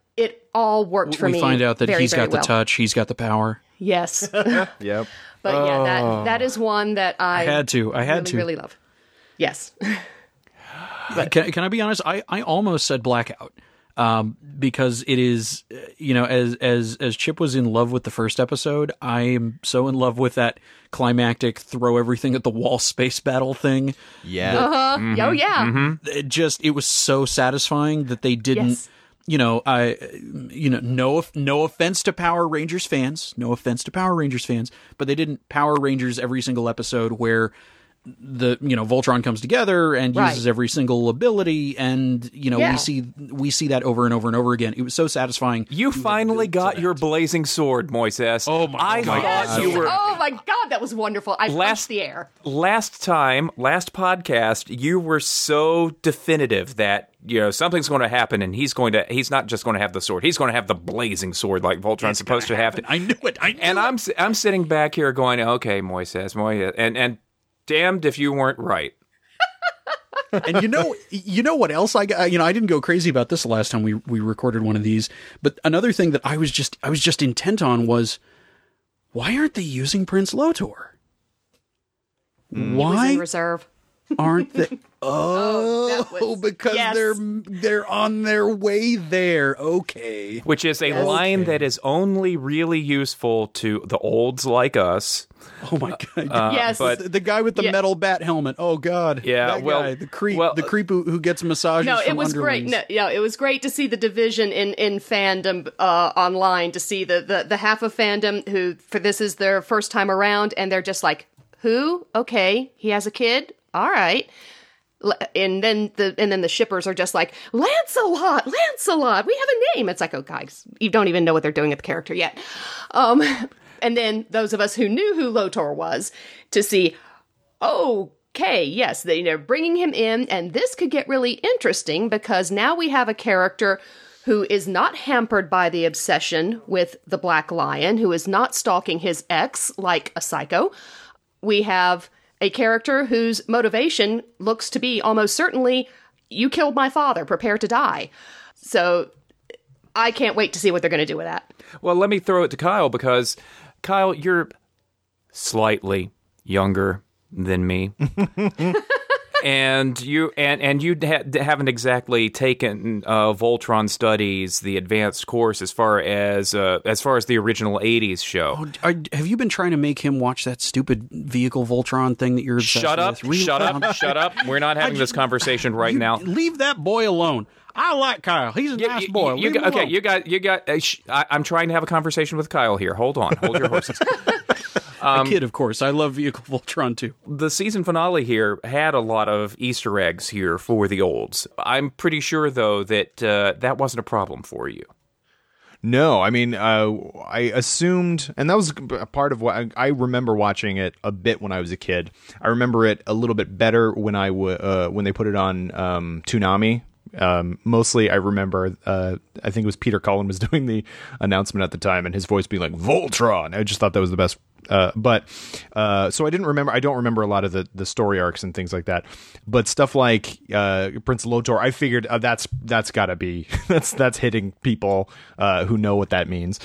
all worked for we me. We find out that very, he's very got the touch, he's got the power. Yes. Yep. But yeah, that that is one that I, I had to. I had really, to. really love. Yes. Can, can I be honest? I, I almost said blackout um, because it is, uh, you know, as as as Chip was in love with the first episode, I am so in love with that climactic throw everything at the wall space battle thing. Yeah. Uh, Oh yeah. It just it was so satisfying that they didn't. Yes. You know, I, you know, no, no offense to Power Rangers fans, no offense to Power Rangers fans, but they didn't Power Rangers every single episode where the you know Voltron comes together and Right. uses every single ability, and you know Yeah. we see we see that over and over and over again. It was so satisfying. You finally got your blazing sword, Moises. Oh my- I oh my thought God. you were Oh my god, that was wonderful. I Last- the air. last time, last podcast, you were so definitive that you know something's going to happen, and he's going to. He's not just going to have the sword; he's going to have the blazing sword, like Voltron's supposed to have. To. I knew it. I knew And it. I'm I'm sitting back here going, okay, Moises, Moises, and and damned if you weren't right. and you know, you know what else I got? You know, I didn't go crazy about this the last time we we recorded one of these. But another thing that I was just I was just intent on was why aren't they using Prince Lotor? Mm. He was Why in reserve. aren't they? Oh, oh, that was- because yes. they're they're on their way there. Okay. Which is a line that is only really useful to the olds like us. Oh my god. yes, but- the, the guy with the Yeah. metal bat helmet. Oh god. Yeah, That well- guy, the creep, well, the creep who, who gets massages. no, it from was great. No, yeah, it was great to see the division in in fandom uh, online. To see the, the the half of fandom who for this is their first time around, and they're just like, "Who? Okay, he has a kid. All right." And then the and then the shippers are just like Lancelot, Lancelot. We have a name. It's like, oh guys, you don't even know what they're doing with the character yet. Um, and then those of us who knew who Lotor was to see, okay, yes, they, they're bringing him in, and this could get really interesting because now we have a character who is not hampered by the obsession with the Black Lion, who is not stalking his ex like a psycho. We have a character whose motivation looks to be almost certainly, you killed my father, prepare to die. So I can't wait to see what they're going to do with that. Well, let me throw it to Kyle because Kyle, you're slightly younger than me. and you and and you ha- haven't exactly taken uh, Voltron studies, the advanced course, as far as uh, as far as the original '80s show. Are, have you been trying to make him watch that stupid vehicle Voltron thing that you're Shut up! with? Shut up! Shut up! We're not having this conversation right now. Leave that boy alone. I like Kyle. He's a You- nice you- boy. you Leave got- him okay, alone. you got you got. Uh, sh- I, I'm trying to have a conversation with Kyle here. Hold on, hold your horses. a kid, of course. I love vehicle Voltron too. the season finale here had a lot of Easter eggs here for the olds. I'm pretty sure though that uh, that wasn't a problem for you. No, I mean, uh, I assumed, and that was a part of what I, I remember watching it a bit when I was a kid. I remember it a little bit better when I w- uh, when they put it on um, Toonami. Um, mostly, I remember. Uh, I think it was Peter Cullen was doing the announcement at the time, and his voice being like Voltron. I just thought that was the best. Uh, but uh, so I didn't remember. I don't remember a lot of the the story arcs and things like that. But stuff like uh, Prince Lotor, I figured uh, that's that's got to be that's that's hitting people uh, who know what that means.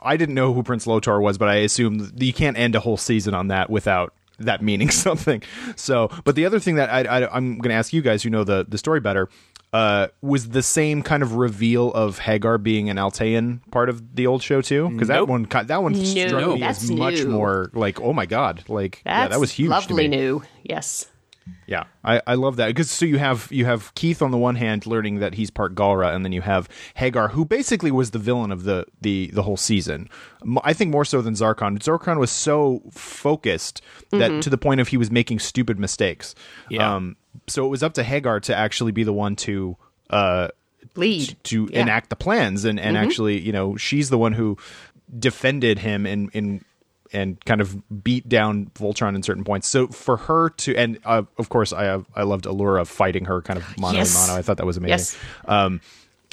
I didn't know who Prince Lotor was, but I assume you can't end a whole season on that without that meaning something. So, but the other thing that I, I, I'm going to ask you guys who know the the story better uh, was the same kind of reveal of Haggar being an Altean part of the old show too, because that one ki- that one struck No, me that's as much new. more like oh my god, like That's yeah, that was huge. to Lovely me. new. Yes. Yeah, I, I love that because so you have you have Keith on the one hand learning that he's part Galra, and then you have Haggar, who basically was the villain of the the the whole season. I think more so than Zarkon. Zarkon was so focused that to the point of he was making stupid mistakes. Yeah. Um, so it was up to Haggar to actually be the one to uh Lead. to Yeah. enact the plans and and actually you know she's the one who defended him in in and kind of beat down Voltron in certain points. So for her to and uh, of course I have, I loved Allura fighting her kind of mono Yes. mono. I thought that was amazing. Yes. Um,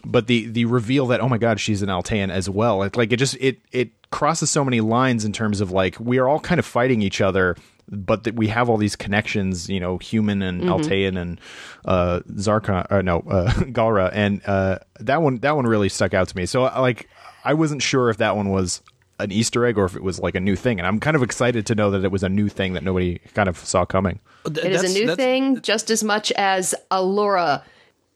but the the reveal that oh my god she's an Altean as well. It, like it just it it crosses so many lines in terms of like we are all kind of fighting each other. But that we have all these connections, you know, human and Altean and uh, Zarkon, or no, uh, Galra, and uh, that one that one really stuck out to me. So like, I wasn't sure if that one was an Easter egg or if it was like a new thing, and I'm kind of excited to know that it was a new thing that nobody kind of saw coming. It is a new thing just as much as Allura.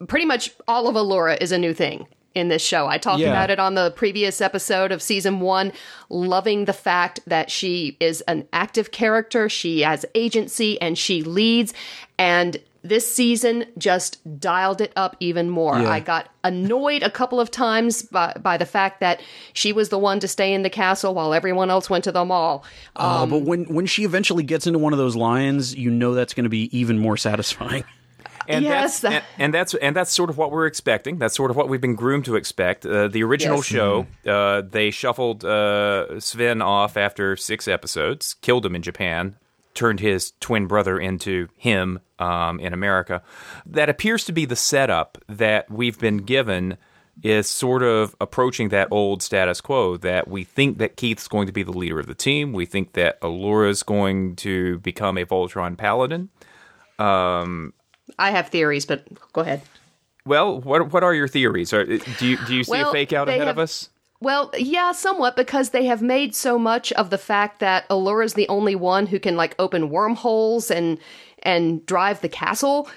Pretty much all of Allura is a new thing in this show. I talked Yeah. about it on the previous episode of season one, loving the fact that she is an active character, she has agency, and she leads. And this season just dialed it up even more. Yeah. I got annoyed a couple of times by, by the fact that she was the one to stay in the castle while everyone else went to the mall. Oh, but um, when when she eventually gets into one of those lions, you know that's going to be even more satisfying. And Yes. that's and, and that's and that's sort of what we're expecting. That's sort of what we've been groomed to expect. Uh, the original Yes. show, uh, they shuffled uh, Sven off after six episodes, killed him in Japan, turned his twin brother into him um, in America. That appears to be the setup that we've been given. Is sort of approaching that old status quo that we think that Keith's going to be the leader of the team. We think that Allura's going to become a Voltron paladin. I have theories, but go ahead. Well, what what are your theories? Are, do you do you see Well, a fake out ahead have- of us? Well, yeah, somewhat because they have made so much of the fact that Allura is the only one who can like open wormholes and and drive the castle.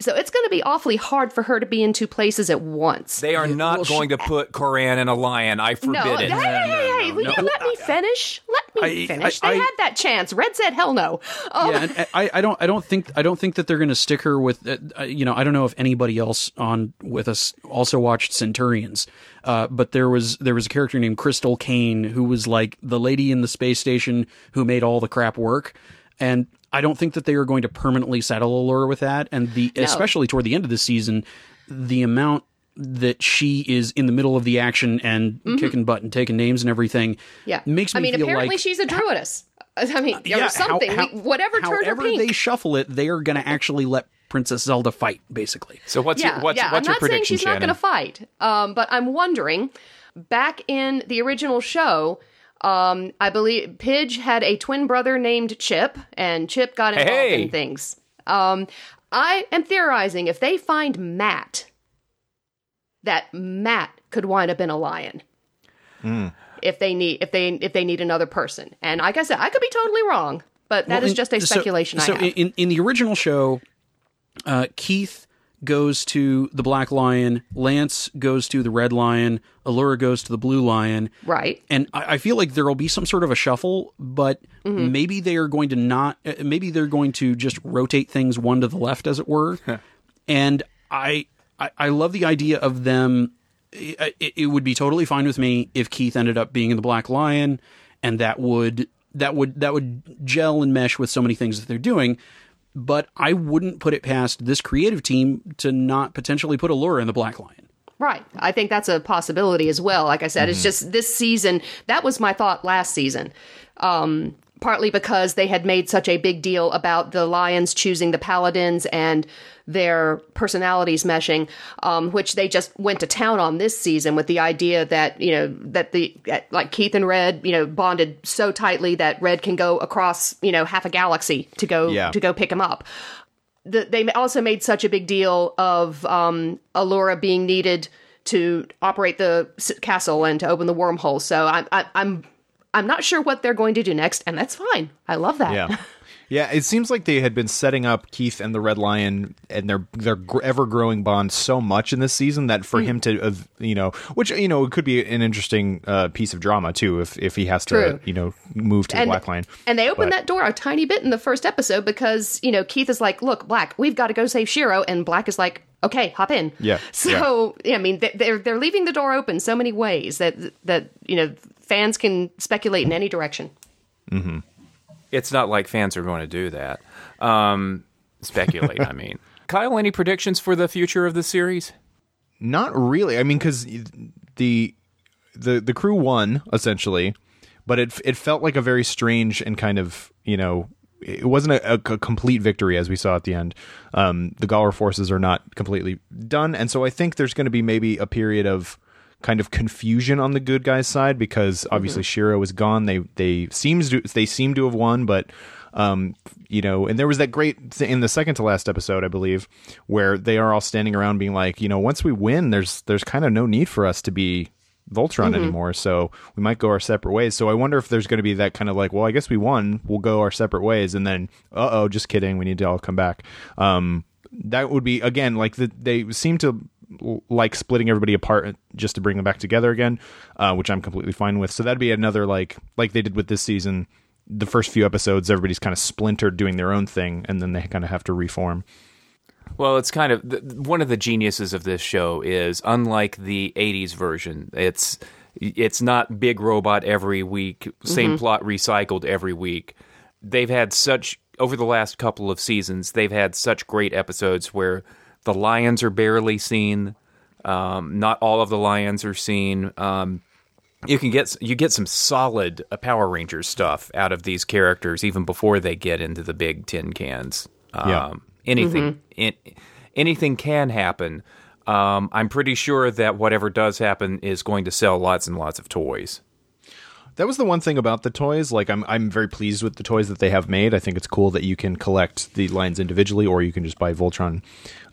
So it's going to be awfully hard for her to be in two places at once. They are not well, she- going to put Coran in a lion. I forbid no, it. hey, hey, hey, hey, will you let me finish? Let me I- finish. I- they I- had that chance. Red said, "Hell no." Um, yeah, and I, I don't, I don't think, I don't think that they're going to stick her with, uh, uh, you know, I don't know if anybody else on with us also watched Centurions, uh, but there was there was a character named Crystal Kane who was like the lady in the space station who made all the crap work, and I don't think that they are going to permanently settle Allura with that, and the especially toward the end of the season, the amount that she is in the middle of the action and kicking butt and taking names and everything, Mm-hmm. yeah, makes me I mean, feel apparently like she's a druidess. I mean, yeah, or something. how- We- whatever turned her however pink. they shuffle it, they are going to actually let Princess Zelda fight, basically. So what's yeah, your, what's, yeah. what's I'm your not saying prediction, she's not going to fight, um, but I'm wondering. Back in the original show, um, I believe Pidge had a twin brother named Chip, and Chip got involved Hey! in things. Um, I am theorizing if they find Matt, that Matt could wind up in a lion. If they need if they if they need another person, and like I said, I could be totally wrong, but that Well, is in- just a so- speculation So, I have. in in the original show, uh, Keith goes to the Black Lion, Lance goes to the Red Lion, Allura goes to the Blue Lion, right? and I, I feel like there will be some sort of a shuffle, but Mm-hmm. maybe they are going to not. uh, Maybe they're going to just rotate things one to the left, as it were. and I, I, I love the idea of them. It, it- it would be totally fine with me if Keith ended up being in the Black Lion, and that would that would that would gel and mesh with so many things that they're doing. But I wouldn't put it past this creative team to not potentially put Allura in the Black Lion. Right. I think that's a possibility as well. Like I said, it's just this season. That was my thought last season. Um, partly because they had made such a big deal about the Lions choosing the Paladins and their personalities meshing, um, which they just went to town on this season with the idea that, you know, that the, like Keith and Red, you know, bonded so tightly that Red can go across, you know, half a galaxy to go, Yeah. to go pick him up the, they also made such a big deal of um, Allura being needed to operate the castle and to open the wormhole. So I'm I, I'm I'm not sure what they're going to do next, and that's fine. I love that. Yeah. Yeah, it seems like they had been setting up Keith and the Red Lion and their their ever growing bond so much in this season that Mm. for him to, uh, you know, which you know it could be an interesting uh, piece of drama too if if he has to, you know, move to the Black Lion. and they opened But- that door a tiny bit in the first episode because you know Keith is like, "Look, Black, we've got to go save Shiro," and Black is like, "Okay, hop in." Yeah, So yeah, I mean, they- they're they're leaving the door open so many ways that that you know fans can speculate in any direction. It's not like fans are going to do that. Um, speculate, I mean. Kyle, any predictions for the future of the series? Not really. I mean, because the the the crew won essentially, but it it felt like a very strange and kind of you know it wasn't a, a, a complete victory as we saw at the end. Um, the Galra forces are not completely done, and so I think there's going to be maybe a period of kind of confusion on the good guys side because obviously Shiro is gone. They they seems to they seem to have won, but um you know and there was that great th- in the second to last episode i believe where they are all standing around being like you know once we win there's there's kind of no need for us to be voltron anymore so we might go our separate ways. So i wonder if there's going to be that kind of like well i guess we won we'll go our separate ways and then uh-oh just kidding we need to all come back. Um that would be again like the, they seem to like splitting everybody apart just to bring them back together again uh, which i'm completely fine with so that'd be another like like they did with this season the first few episodes everybody's kind of splintered doing their own thing and then they kind of have to reform Well, it's kind of th- one of the geniuses of this show is unlike the '80s version. It's it's not big robot every week, same plot recycled every week. They've had such over the last couple of seasons. They've had such great episodes where the lions are barely seen. Um, not all of the lions are seen. Um, you can get you get some solid uh, Power Rangers stuff out of these characters even before they get into the big tin cans. Um, Yeah. Anything in, anything can happen. Um, I'm pretty sure that whatever does happen is going to sell lots and lots of toys. That was the one thing about the toys like i'm i'm very pleased with the toys that they have made i think it's cool that you can collect the lines individually or you can just buy voltron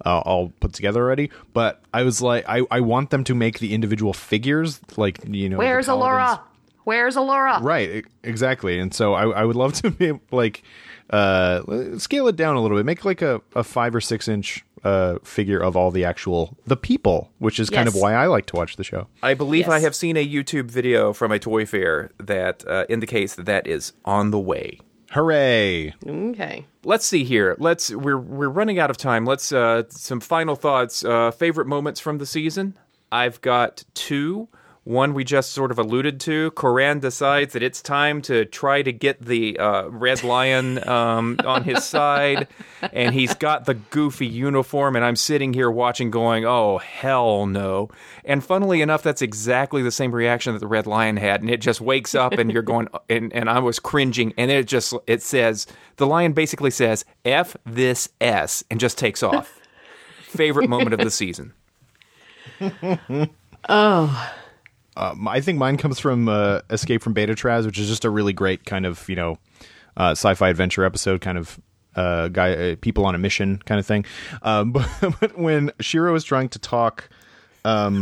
uh, all put together already but i was like I, I want them to make the individual figures like you know Where's Allura? Where's Allura? Right, exactly. And so I, I would love to be like uh, scale it down a little bit, make like a, a five or six inch uh, figure of all the actual the people, which is kind of why I like to watch the show. I believe I have seen a YouTube video from a toy fair that uh, indicates that that is on the way. Hooray! Okay. Let's see here. Let's we're we're running out of time. Let's uh some final thoughts. Uh favorite moments from the season? I've got two. One we just sort of alluded to. Coran decides that it's time to try to get the uh, red lion um, on his side, and he's got the goofy uniform. And I'm sitting here watching, going, "Oh hell no!" And funnily enough, that's exactly the same reaction that the red lion had. And it just wakes up, and you're going, and, and I was cringing, and it just it says the lion basically says "f this s" and just takes off. Favorite moment of the season. Um, I think mine comes from uh, Escape from Beta Traz, which is just a really great kind of you know uh, sci-fi adventure episode, kind of uh, guy uh, people on a mission kind of thing. Um, but, but when Shiro is trying to talk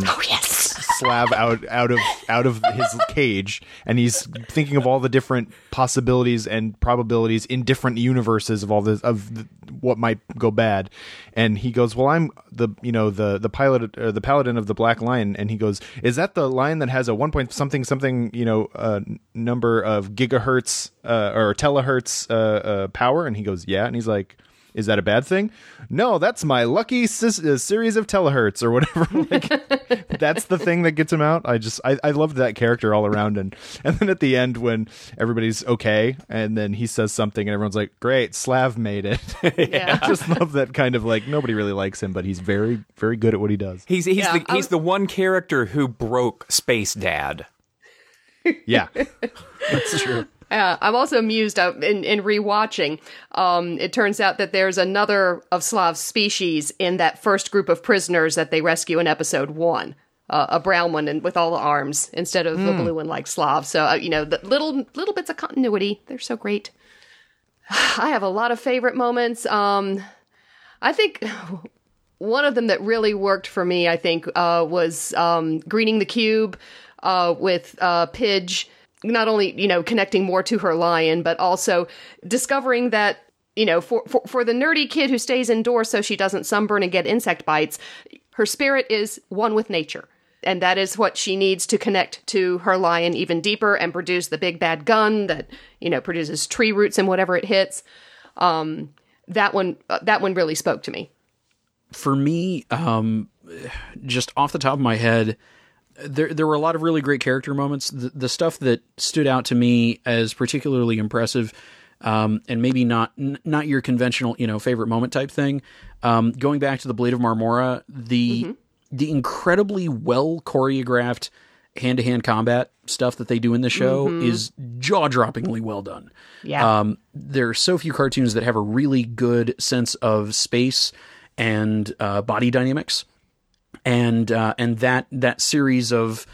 Oh yes. Slav out out of out of his cage, and he's thinking of all the different possibilities and probabilities in different universes of all this of the, what might go bad. And he goes, "Well, I'm the you know the the pilot uh, the paladin of the Black Lion." And he goes, "Is that the lion that has a one point something something you know uh, number of gigahertz uh, or telehertz uh, uh, power?" And he goes, "Yeah." And he's like. Is that a bad thing? No, that's my lucky sis- uh, series of telehertz or whatever. like, that's the thing that gets him out. I just I, I loved that character all around, and and then at the end when everybody's okay, and then he says something, and everyone's like, "Great, Slav made it." Yeah. I just love that kind of like nobody really likes him, but he's very very good at what he does. He's he's Yeah, the he's was- the one character who broke Space Dad. Yeah, That's true. Uh, I'm also amused uh, in, in rewatching. Um, it turns out that there's another of Slav's species in that first group of prisoners that they rescue in episode one. Uh, a brown one and with all the arms instead of the blue one like Slav. So uh, you know, the little little bits of continuity. They're so great. I have a lot of favorite moments. Um, I think one of them that really worked for me, I think, uh, was um, greening the cube uh, with uh, Pidge. Not only you know connecting more to her lion, but also discovering that you know for, for for the nerdy kid who stays indoors so she doesn't sunburn and get insect bites, her spirit is one with nature. And that is what she needs to connect to her lion even deeper and produce the big bad gun that you know produces tree roots and whatever it hits. Um, that one, uh, that one really spoke to me. for me, um, just off the top of my head, there there were a lot of really great character moments. The, the stuff that stood out to me as particularly impressive, um, and maybe not n- not your conventional you know favorite moment type thing. Um, going back to the Blade of Marmora, the the incredibly well choreographed hand to hand combat stuff that they do in the show is jaw droppingly well done. Yeah. Um, there are so few cartoons that have a really good sense of space and uh, body dynamics, and uh, and that that series of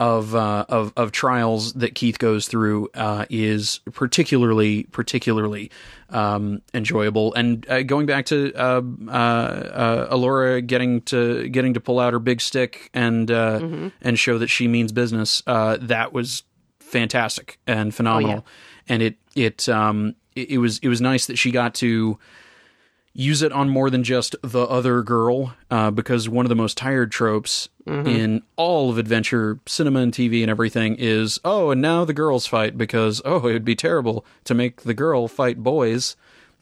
of uh, of of trials that Keith goes through uh, is particularly particularly um, enjoyable. And uh, going back to uh, uh, uh, Allura getting to getting to pull out her big stick and uh, and show that she means business, uh, that was fantastic and phenomenal. And it it um it, it was it was nice that she got to use it on more than just the other girl, uh, because one of the most tired tropes in all of adventure cinema and TV and everything is, oh, and now the girls fight because, oh, it would be terrible to make the girl fight boys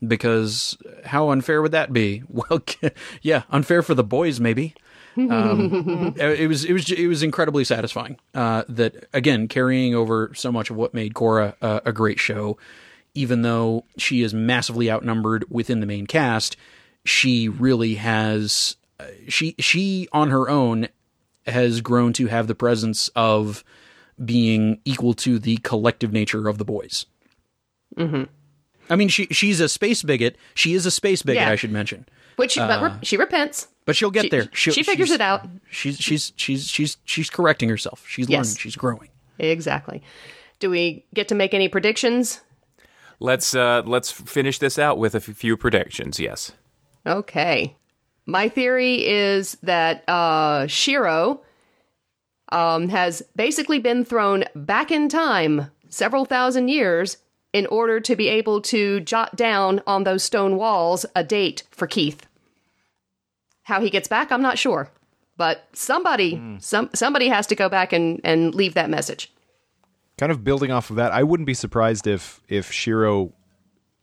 because how unfair would that be? Well, yeah, unfair for the boys, maybe. Um, it was it was it was incredibly satisfying. Uh, that again carrying over so much of what made Korra uh, a great show, even though she is massively outnumbered within the main cast, she really has uh, she she on her own has grown to have the presence of being equal to the collective nature of the boys. Mm-hmm. I mean, she she's a space bigot. She is a space bigot. Yeah. I should mention, Which but re- she repents. but she'll get She, there. She'll- she figures it out. She's she's she's she's she's correcting herself. She's Yes. learning. She's growing. Exactly. Do we get to make any predictions? Let's uh, let's finish this out with a f- few predictions. Yes. Okay. My theory is that uh, Shiro um, has basically been thrown back in time several thousand years in order to be able to jot down on those stone walls a date for Keith. How he gets back, I'm not sure. But somebody, some somebody has to go back and, and leave that message. Kind of building off of that, I wouldn't be surprised if if Shiro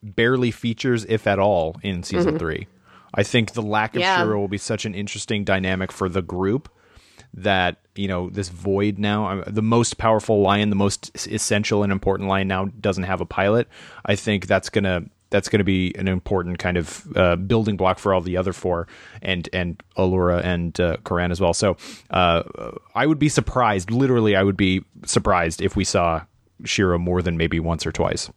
barely features, if at all, in season mm-hmm. three. I think the lack of Yeah. Shiro will be such an interesting dynamic for the group that you know this void now, the most powerful lion, the most essential and important lion now doesn't have a pilot. I think that's gonna that's gonna be an important kind of uh, building block for all the other four and and Allura and uh, Coran as well. So uh, I would be surprised, literally, I would be surprised if we saw Shiro more than maybe once or twice.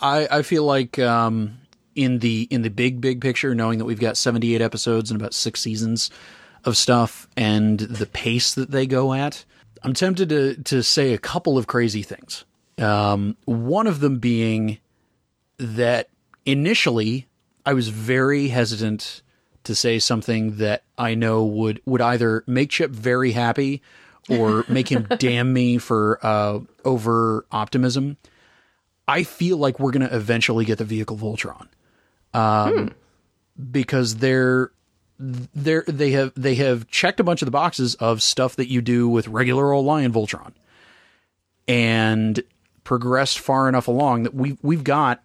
I, I feel like um, in the in the big big picture, knowing that we've got seventy eight episodes and about six seasons of stuff, and the pace that they go at, I'm tempted to to say a couple of crazy things. Um, one of them being that initially I was very hesitant to say something that I know would would either make Chip very happy or make him damn me for uh, over optimism. I feel like we're going to eventually get the vehicle Voltron, um, because they're they're they have they have checked a bunch of the boxes of stuff that you do with regular old Lion Voltron, and progressed far enough along that we we've got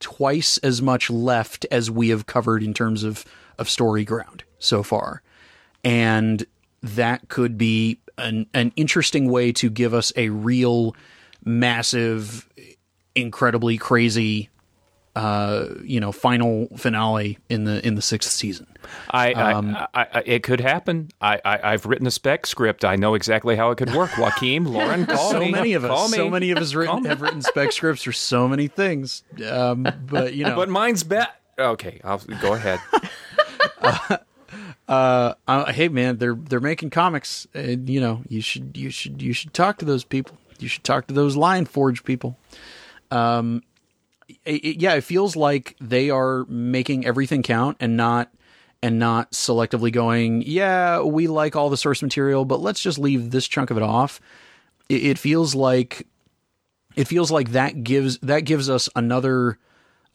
twice as much left as we have covered in terms of of story ground so far, and that could be an an interesting way to give us a real massive, incredibly crazy, uh, you know, final finale in the in the sixth season. I, I, I, I, it could happen. I, I, I've written a spec script. I know exactly how it could work. Joaquin, Lauren, call so me. many of Call us, me. so many of us written, have written spec scripts for so many things. Um, but you know, But mine's bet. Okay, I'll go ahead. uh, hey man, they're they're making comics, and you know, you should you should you should talk to those people. You should talk to those Lion Forge people. Um, it- it- yeah, it feels like they are making everything count and not and not selectively going. Yeah, we like all the source material, but let's just leave this chunk of it off. It, it feels like it feels like that gives that gives us another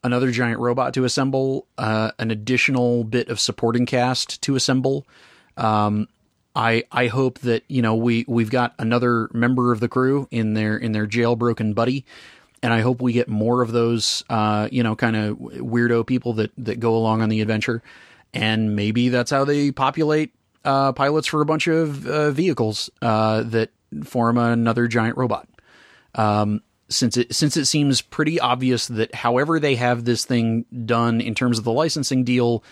another giant robot to assemble, uh, an additional bit of supporting cast to assemble. Um, I I hope that you know we we've got another member of the crew in their in their jailbroken buddy, and I hope we get more of those uh, you know kind of weirdo people that that go along on the adventure, and maybe that's how they populate uh, pilots for a bunch of uh, vehicles uh, that form another giant robot. Since it since it seems pretty obvious that however they have this thing done in terms of the licensing deal,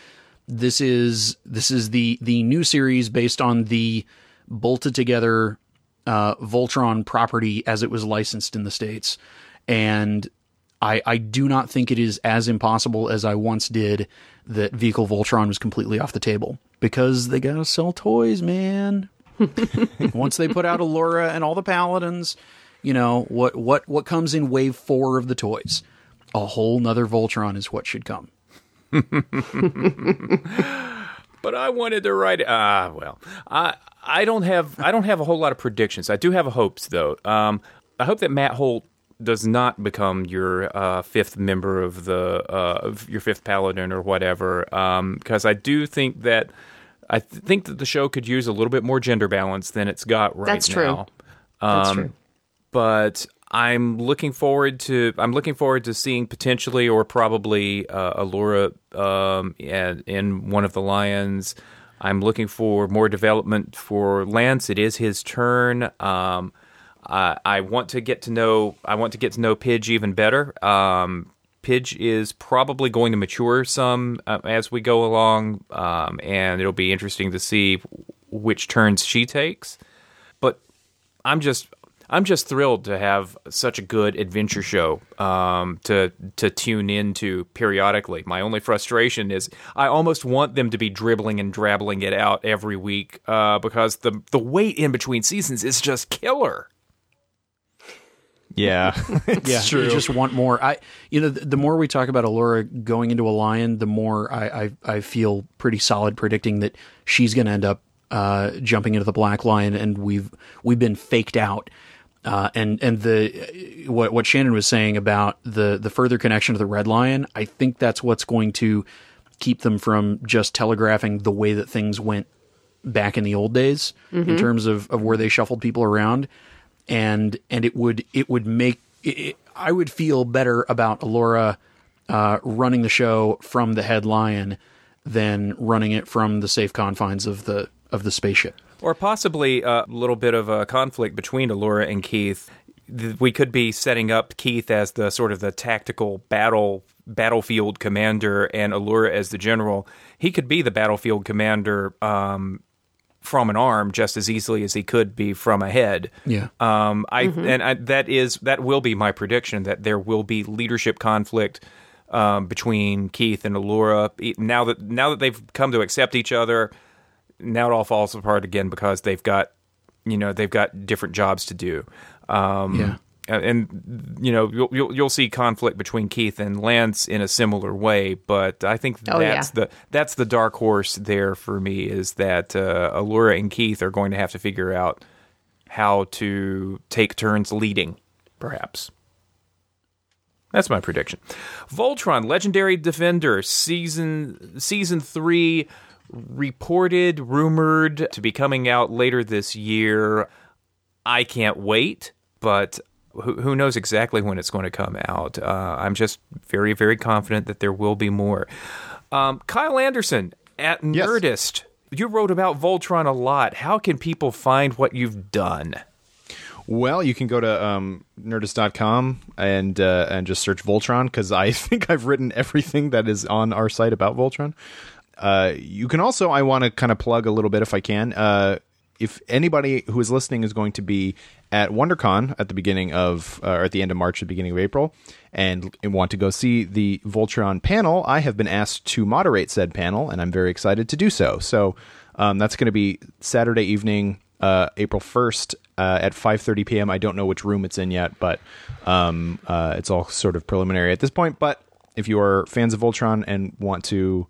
this is this is the the new series based on the bolted together uh, Voltron property as it was licensed in the states, and I I do not think it is as impossible as I once did that Vehicle Voltron was completely off the table because they gotta sell toys, man. Once they put out Allura and all the Paladins, you know what what what comes in wave four of the toys? A whole nother Voltron is what should come. but I wanted to write. Ah, well, I I don't have I don't have a whole lot of predictions. I do have hopes though. Um, I hope that Matt Holt does not become your uh, fifth member of the uh, of your fifth paladin or whatever. Because I do think that I th- think that the show could use a little bit more gender balance than it's got right That's true. now. That's Um, true. but I'm looking forward to I'm looking forward to seeing potentially or probably uh, Allura um, in, in one of the lions. I'm looking for more development for Lance. It is his turn. Um, I, I want to get to know I want to get to know Pidge even better. Um, Pidge is probably going to mature some uh, as we go along, um, and it'll be interesting to see which turns she takes. But I'm just I'm just thrilled to have such a good adventure show um, to to tune into periodically. My only frustration is I almost want them to be dribbling and drabbling it out every week uh, because the the wait in between seasons is just killer. Yeah, yeah, you just want more. I, you know, the, the more we talk about Allura going into a lion, the more I, I, I feel pretty solid predicting that she's going to end up uh, jumping into the Black Lion, and we've we've been faked out. Uh, and and the what what Shannon was saying about the the further connection to the Red Lion, I think that's what's going to keep them from just telegraphing the way that things went back in the old days in terms of, of where they shuffled people around, and and it would it would make it, I would feel better about Allura uh, running the show from the head lion than running it from the safe confines of the of the spaceship. Or possibly a little bit of a conflict between Allura and Keith. We could be setting up Keith as the sort of the tactical battle battlefield commander and Allura as the general. He could be the battlefield commander um, from an arm just as easily as he could be from a head. Yeah. Um, I and I, that is that will be my prediction that there will be leadership conflict um, between Keith and Allura. E- Now that now that they've come to accept each other, now it all falls apart again because they've got you know they've got different jobs to do. Um, Yeah. And, you know you'll, you'll you'll see conflict between Keith and Lance in a similar way, but I think Oh, yeah. that's the that's the dark horse there for me is that uh, Allura and Keith are going to have to figure out how to take turns leading, perhaps. That's my prediction. Voltron, Legendary Defender, season season three, reported, rumored to be coming out later this year. I can't wait, but who, who knows exactly when it's going to come out? Uh, I'm just very, very confident that there will be more. Um, Kyle Anderson at Yes. Nerdist, you wrote about Voltron a lot. How can people find what you've done? Well, you can go to um, nerdist.com and uh, and just search Voltron because I think I've written everything that is on our site about Voltron. Uh, you can also, I want to kind of plug a little bit if I can. Uh, if anybody who is listening is going to be at WonderCon at the beginning of, uh, or at the end of March, the beginning of April, and want to go see the Voltron panel, I have been asked to moderate said panel, and I'm very excited to do so. So um, that's going to be Saturday evening, uh, April 1st uh, at 5:30 p.m. I don't know which room it's in yet, but um, uh, it's all sort of preliminary at this point. But if you are fans of Voltron and want to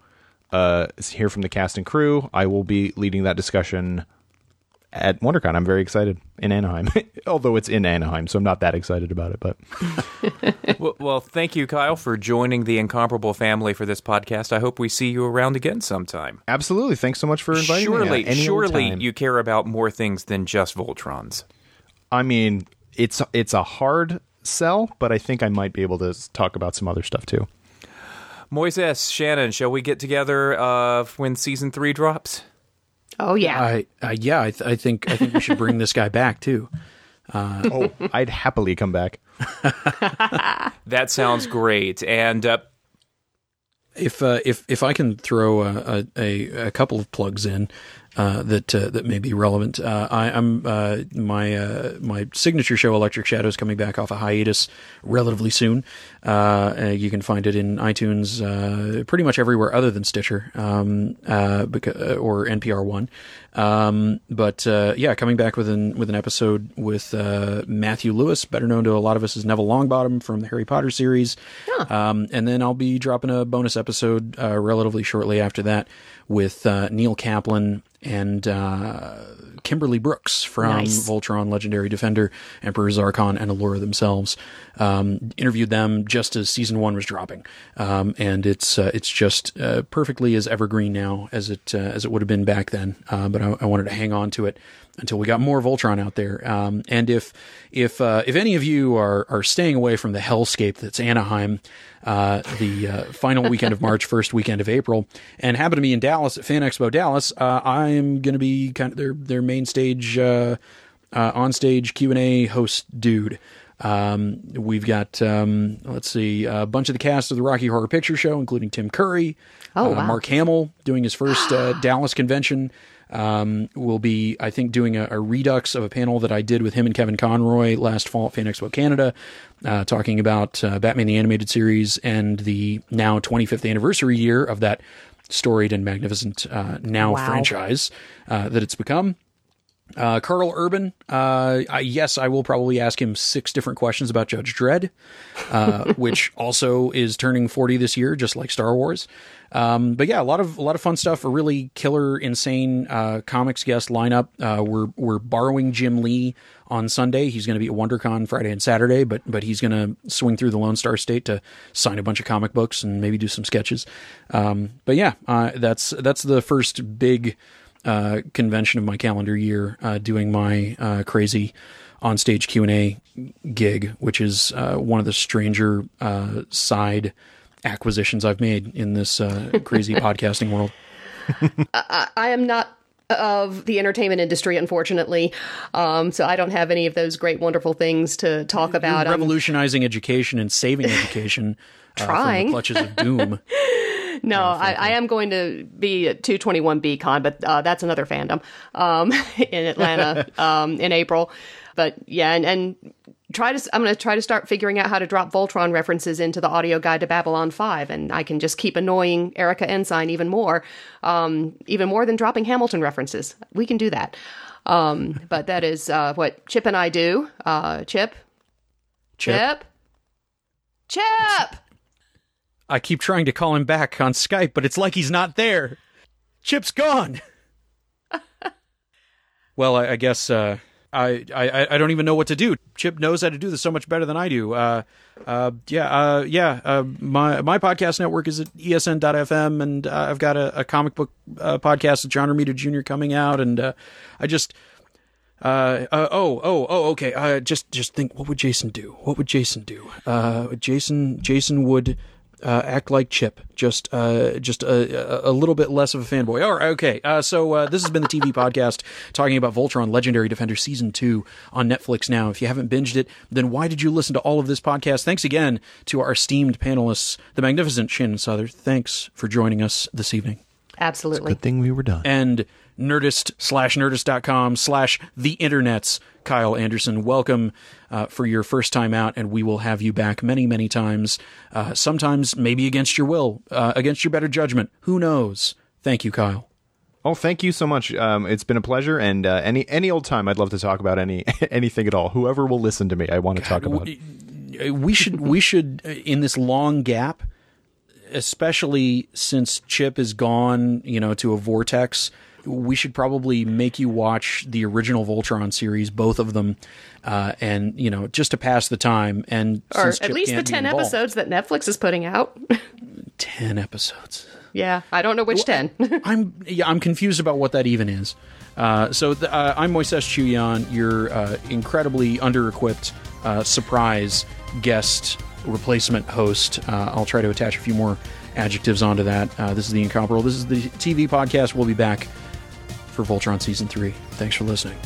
uh, hear from the cast and crew, I will be leading that discussion at WonderCon. I'm very excited in Anaheim, although it's in Anaheim, so I'm not that excited about it. But well, well, thank you, Kyle, for joining the incomparable family for this podcast. I hope we see you around again sometime. absolutely, thanks so much for inviting surely, me. uh, any old surely you care about more things than just Voltrons. I mean, it's it's a hard sell, but I think I might be able to talk about some other stuff too. Moises, Shannon, shall we get together uh, when season three drops? Oh yeah. I uh, yeah, I, th- I think I think we should bring this guy back too. Oh, I'd happily come back. That sounds great. And uh, If uh, if if I can throw a, a, a couple of plugs in uh, that uh, that may be relevant, uh, I, I'm uh, my uh, my signature show Electric Shadows coming back off a hiatus relatively soon. You can find it in iTunes, uh, pretty much everywhere other than Stitcher um, uh, or NPR One. Um, but uh, yeah, coming back with an with an episode with uh, Matthew Lewis, better known to a lot of us as Neville Longbottom from the Harry Potter series. Um, and then I'll be dropping a bonus episode uh, relatively shortly after that with uh, Neil Kaplan and uh, Kimberly Brooks from Nice. Voltron, Legendary Defender, Emperor Zarkon, and Allura themselves. Um, interviewed them just as season one was dropping, um, and it's uh, it's just uh, perfectly as evergreen now as it uh, as it would have been back then. Uh, but I, I wanted to hang on to it until we got more Voltron out there. Um, and if if uh, if any of you are are staying away from the hellscape that's Anaheim, uh, the uh, final weekend of March, first weekend of April, and happen to be in Dallas at Fan Expo Dallas, uh, I'm going to be kind of their their main stage uh, uh, on stage Q and A host dude. Um, we've got um, let's see a bunch of the cast of the Rocky Horror Picture Show, including Tim Curry, Oh, uh, wow. Mark Hamill doing his first uh, Dallas convention. Um, will be, I think, doing a, a redux of a panel that I did with him and Kevin Conroy last fall at Fan Expo Canada, uh, talking about uh, Batman the Animated Series and the now 25th anniversary year of that storied and magnificent uh, now Wow. franchise uh, that it's become. Uh, Karl Urban, uh, I, yes, I will probably ask him six different questions about Judge Dredd, uh, which also is turning 40 this year, just like Star Wars. Um, but yeah, a lot of a lot of fun stuff. A really killer, insane uh, comics guest lineup. Uh, we're we're borrowing Jim Lee on Sunday. He's going to be at WonderCon Friday and Saturday, but but he's going to swing through the Lone Star State to sign a bunch of comic books and maybe do some sketches. Um, but yeah, uh, that's that's the first big uh, convention of my calendar year. Uh, doing my uh, crazy on stage Q and A gig, which is one of the stranger side acquisitions I've made in this uh, crazy podcasting world. I, I am not of the entertainment industry, unfortunately. Um, so I don't have any of those great, wonderful things to talk about. You're revolutionizing education and saving education uh, Trying. from the clutches of doom. no, I, I am going to be at 221B Con, but uh, that's another fandom um, in Atlanta um, in April. But yeah, and, and try to. I'm going to try to start figuring out how to drop Voltron references into the audio guide to Babylon 5, and I can just keep annoying Erika Ensign even more, um, even more than dropping Hamilton references. We can do that. Um, but that is uh, what Chip and I do. Uh, Chip, Chip. Chip. I keep trying to call him back on Skype, but it's like he's not there. Chip's gone. well, I, I guess uh, I, I I don't even know what to do. Chip knows how to do this so much better than I do. Uh, uh, yeah, uh, yeah. Uh, my my podcast network is at ESN.FM, and uh, I've got a, a comic book uh, podcast with John Romita Jr. coming out, and I just. Oh, oh, oh, okay. Just, just think, what would Jason do? What would Jason do? Uh, Jason, Jason would, uh, act like Chip, just, uh, just a, a little bit less of a fanboy. All right, okay. Uh, so, uh, this has been the TeeVee podcast talking about Voltron Legendary Defender Season 2 on Netflix now. If you haven't binged it, then why did you listen to all of this podcast? Thanks again to our esteemed panelists, the magnificent Shannon Sudderth. Thanks for joining us this evening Absolutely. Good thing we were done. and nerdist slash nerdist.com slash the internets kyle anderson welcome uh, for your first time out and we will have you back many many times uh, sometimes maybe against your will uh, against your better judgment who knows thank you kyle Oh, thank you so much. Um, it's been a pleasure, and uh, any any old time, I'd love to talk about any anything at all. Whoever will listen to me, I want to talk about. we, we should we should uh, in this long gap especially since chip is gone you know to a vortex we should probably make you watch the original voltron series both of them uh, and you know just to pass the time and or at least the 10 involved- episodes that Netflix is putting out. 10 episodes yeah, I don't know which 10. I'm yeah, I'm confused about what that even is. Uh, so th- uh, I'm Moises Chiullan, your uh, incredibly under-equipped uh, surprise guest replacement host. Uh, I'll try to attach a few more adjectives onto that. Uh, this is the Incomparable. This is the TeeVee podcast. We'll be back for Voltron season three. Thanks for listening.